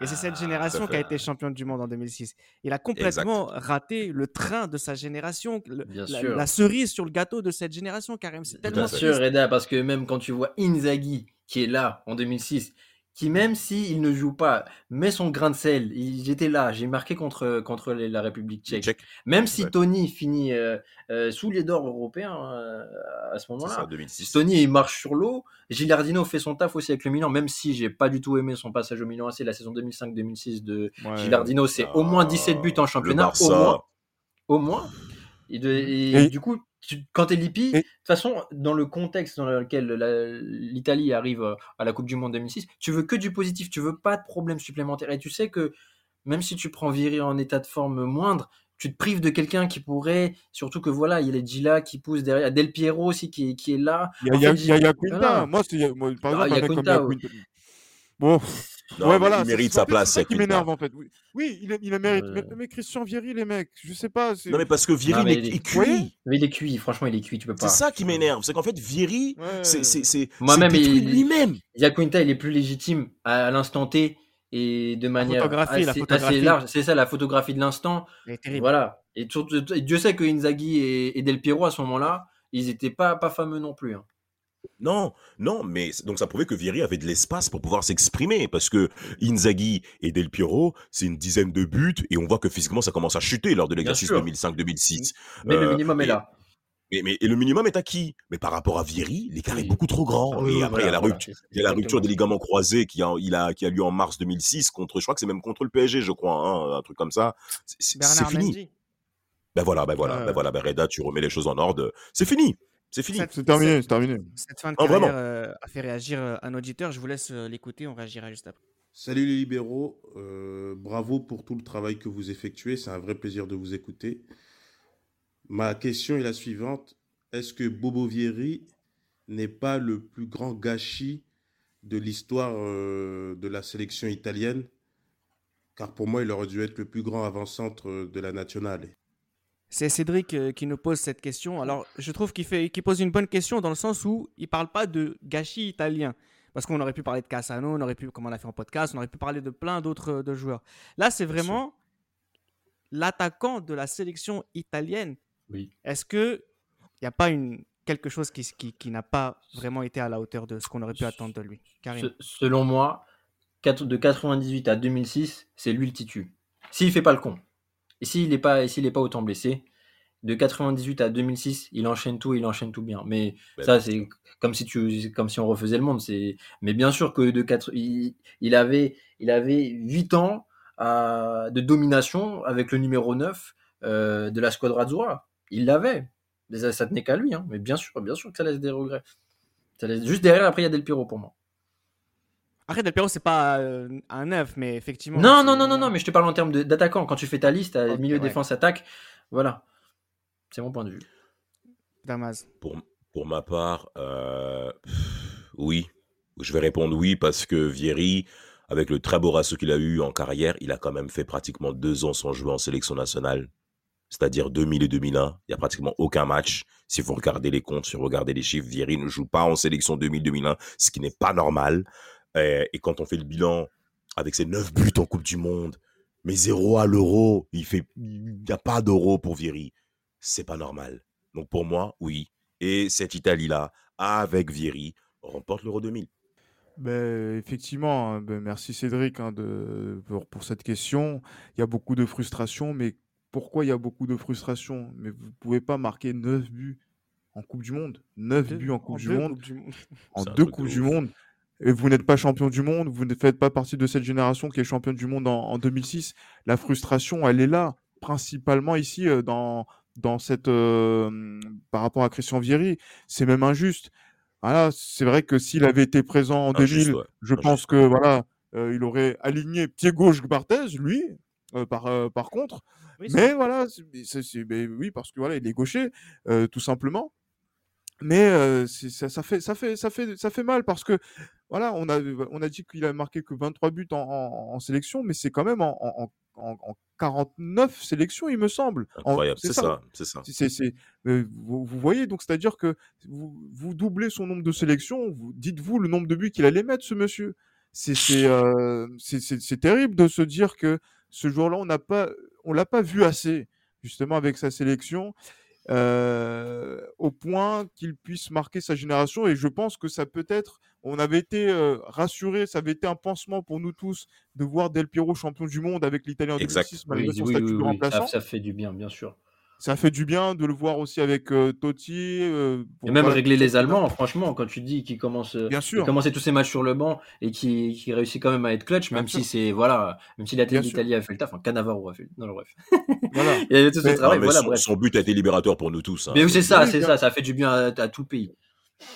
Et c'est cette Ah, génération qui a été championne du monde en 2006. Il a complètement raté le train de sa génération, le- Bien la, sûr. la cerise sur le gâteau de cette génération, Karim. C'est tellement Bien sûr. Reda, parce que même quand tu vois Inzaghi qui est là en 2006, qui même s'il ne joue pas, met son grain de sel. il- J'étais là, j'ai marqué contre, contre la République tchèque. Même si Ouais. Tony finit euh, euh, sous les d'or européens euh, à ce moment-là. ça, 2006. Tony il marche sur l'eau. Gilardino fait son taf aussi avec le Milan, même si j'ai pas du tout aimé son passage au Milan AC la saison 2005-2006 de Ouais. Gilardino. C'est au moins 17 buts en championnat, au moins au moins. Et, de- et Et- du coup, tu- quand t'es Lippi, de toute façon, dans le contexte dans lequel l'Italie arrive euh, à la Coupe du Monde 2006, tu veux que du positif, tu veux pas de problème supplémentaire. Et tu sais que même si tu prends Viry en état de forme moindre, tu te prives de quelqu'un qui pourrait, surtout que voilà, il y a les Gila qui poussent derrière, Del Piero aussi qui est, qui est là. Il y a, En y a, y a voilà. Moi, moi, par Ah, exemple, un mec comme Yaquinta, oui. Yaquinta. Bon, Non, ouais, mais voilà. il mérite sa place, C'est ça qui m'énerve, en fait. Oui, oui il, il le mérite. Euh. Mais, mais Christian Vieri, les mecs, je sais pas. c'est- Non, mais parce que Vieri Non, mais est, il est- cuit. Mais il est cuit, franchement, il est cuit, tu peux pas. C'est ça qui m'énerve. C'est qu'en fait, Vieri, Ouais. c'est c'est- c'est- Moi-même, il- lui-même. Yaquinta, il est plus légitime à, à l'instant T et de manière photographie, la assez, photographie. assez large. C'est ça, la photographie de l'instant. Voilà. Et, Dieu sait que Inzaghi et, et Del Piero, à ce moment-là, ils étaient pas, pas fameux non plus. hein. Non, non, mais donc ça prouvait que Vieri avait de l'espace pour pouvoir s'exprimer parce que Inzaghi et Del Piero, c'est une dizaine de buts et on voit que physiquement ça commence à chuter lors de l'exercice sûr. 2005-2006. Mais le Euh, minimum est et- là. Mais, mais- et le minimum est acquis. Mais par rapport à Vieri, l'écart est beaucoup trop grand. Oui, et oui, après, il y a la, voilà, rupture, voilà. il y a la rupture des ligaments croisés qui a, il a, qui a lieu en mars 2006 contre, je crois que c'est même contre le PSG, je crois, hein, un truc comme ça. C'est- fini. Mendy. Ben voilà, ben voilà, ben voilà, ben Reda, tu remets les choses en ordre. C'est fini. C'est fini. Cette- C'est terminé, cette- c'est terminé. Cette fin de Ah, carrière euh, a fait réagir euh, un auditeur. Je vous laisse euh, l'écouter. On réagira juste après. Salut les libéraux, Euh, bravo pour tout le travail que vous effectuez, c'est un vrai plaisir de vous écouter. Ma question est la suivante, est-ce que Bobo Vieri n'est pas le plus grand gâchis de l'histoire euh, de la sélection italienne? Car pour moi, il aurait dû être le plus grand avant-centre de la nationale. C'est Cédric euh, qui nous pose cette question. Alors, je trouve qu'il pose une bonne question dans le sens où il parle pas de gâchis italien. Parce qu'on aurait pu parler de Cassano, on aurait pu, comme on a fait en podcast, on aurait pu parler de plein d'autres euh, de joueurs. Là, c'est vraiment l'attaquant de la sélection italienne. Oui. Est-ce que il n'y a pas une, quelque chose qui, qui, qui n'a pas vraiment été à la hauteur de ce qu'on aurait pu attendre de lui Karim? selon moi, de 98 à 2006, c'est lui le titu. S'il fait pas le con, et s'il n'est pas, et s'il est pas autant blessé, de 98 à 2006, il enchaîne tout, il enchaîne tout bien. Mais Ben, ça, c'est comme si tu, comme si on refaisait le monde. C'est, mais bien sûr que de quatre, il, il avait, il avait 8 ans à- de domination avec le numéro 9 euh, de la squadra Azzurra. Il l'avait. Ça, ça tenait qu'à lui, hein. Mais bien sûr, bien sûr que ça laisse des regrets. Ça laisse... Juste derrière, après, il y a Del Piero pour moi. Après, Del Piero, c'est pas euh, un neuf, mais effectivement. Non, non, non, non, non, mais je te parle en termes d'attaquant. Quand tu fais ta liste, Ok, milieu, ouais. défense, attaque, voilà. C'est mon point de vue. Damas. Pour, pour ma part, euh, oui. Je vais répondre oui parce que Vieri, avec le très beau ratio qu'il a eu en carrière, il a quand même fait pratiquement deux ans sans jouer en sélection nationale. c'est-à-dire 2000 et 2001, il y a pratiquement aucun match. Si vous regardez les comptes, si vous regardez les chiffres, Vieri ne joue pas en sélection 2000-2001, ce qui n'est pas normal. Et, et quand on fait le bilan avec ses 9 buts en Coupe du Monde, mais zéro à l'euro, il fait, il n'y a pas d'euro pour Vieri. C'est pas normal. Donc pour moi, oui. Et cette Italie-là, avec Vieri, remporte l'euro 2000. Ben, effectivement, hein, ben, merci Cédric hein, de, pour, pour cette question. Il y a beaucoup de frustration, mais pourquoi il y a beaucoup de frustration? Mais vous pouvez pas marquer 9 buts en Coupe du Monde. 9 Deux- buts en Coupe du Monde. Coupes du Monde. En deux de Coupes du. Monde. Et vous n'êtes pas champion du monde, vous ne faites pas partie de cette génération qui est championne du monde en, en 2006. La frustration, elle est là, principalement ici euh, dans, dans cette, euh, par rapport à Christian Vieri. C'est même injuste. Voilà, c'est vrai que s'il avait été présent en Injuste, 2000, ouais. je Injuste. pense que voilà, euh, il aurait aligné pied gauche Barthez, lui, euh, par, euh, par contre. Oui, Mais voilà, c'est- c'est- c'est- mais oui, parce que voilà, il est gaucher, euh, tout simplement. Mais euh, ça fait, ça, fait, ça, fait, ça fait mal parce que voilà, on a, on a dit qu'il a marqué que 23 buts en, en- en sélection, mais c'est quand même en, en, en- en 49 sélections, il me semble. Incroyable, c'est ça, c'est ça. c'est- euh, vous, vous voyez, donc c'est-à-dire que vous, vous doublez son nombre de sélections, vous dites-vous le nombre de buts qu'il allait mettre, ce monsieur. C'est c'est, euh, terrible de se dire que ce jour-là, on n'a pas, on l'a pas vu assez, justement, avec sa sélection, euh, au point qu'il puisse marquer sa génération. Et je pense que ça peut être, on avait été euh, rassurés, ça avait été un pansement pour nous tous de voir Del Piero champion du monde avec l'Italie en Exact. 2006, malgré Oui, son oui, statut oui, de oui, remplaçant. Ça, ça fait du bien, bien sûr. Ça fait du bien de le voir aussi avec euh, Totti. euh, Et même régler les Allemands, franchement, quand tu dis qu'il commence, euh, Bien il commençait tous ses matchs sur le banc et qui qui réussit quand même à être clutch, Bien même sûr. si c'est voilà, même si la sûr. l'Italie a fait le taf, enfin Cannavaro a fait. le- Non, non, bref. Voilà. Il y a tout ce Mais- travail, Non, voilà, son, bref. son but a été libérateur pour nous tous. hein. Mais oui, c'est ça, c'est ça, ça fait du bien à, à tout le pays.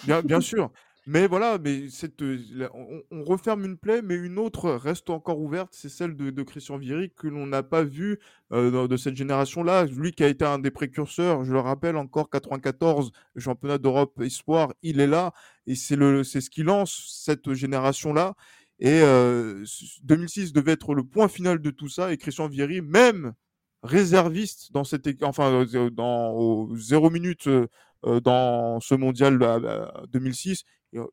Bien, bien sûr. Mais voilà, mais cette, euh, on, referme une plaie, mais une autre reste encore ouverte, c'est celle de, Christian Vieri que l'on n'a pas vu euh, de cette génération-là. Lui qui a été un des précurseurs, je le rappelle encore, 94, le championnat d'Europe Espoir, il est là et c'est ce qui lance cette génération-là. Et euh, 2006 devait être le point final de tout ça et Christian Vieri, même réserviste dans cette, enfin euh, dans zéro minute euh, euh, dans ce mondial euh, euh, 2006.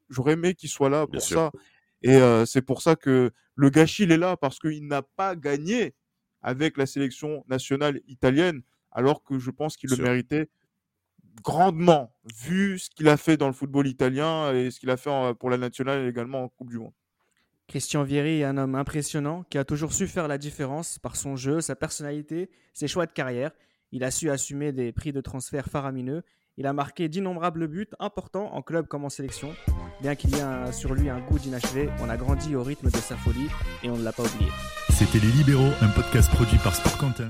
J'aurais aimé qu'il soit là Bien pour sûr. ça. Et euh, c'est pour ça que le gâchis, il est là, parce qu'il n'a pas gagné avec la sélection nationale italienne, alors que je pense qu'il le Sûr. méritait grandement, vu ce qu'il a fait dans le football italien et ce qu'il a fait en- pour la nationale et également en Coupe du Monde. Christian Vieri est un homme impressionnant qui a toujours su faire la différence par son jeu, sa personnalité, ses choix de carrière. Il a su assumer des prix de transfert faramineux. Il a marqué d'innombrables buts importants en club comme en sélection. Bien qu'il y ait sur lui un goût d'inachevé, on a grandi au rythme de sa folie et on ne l'a pas oublié. C'était Les Libéraux, un podcast produit par Sport Content.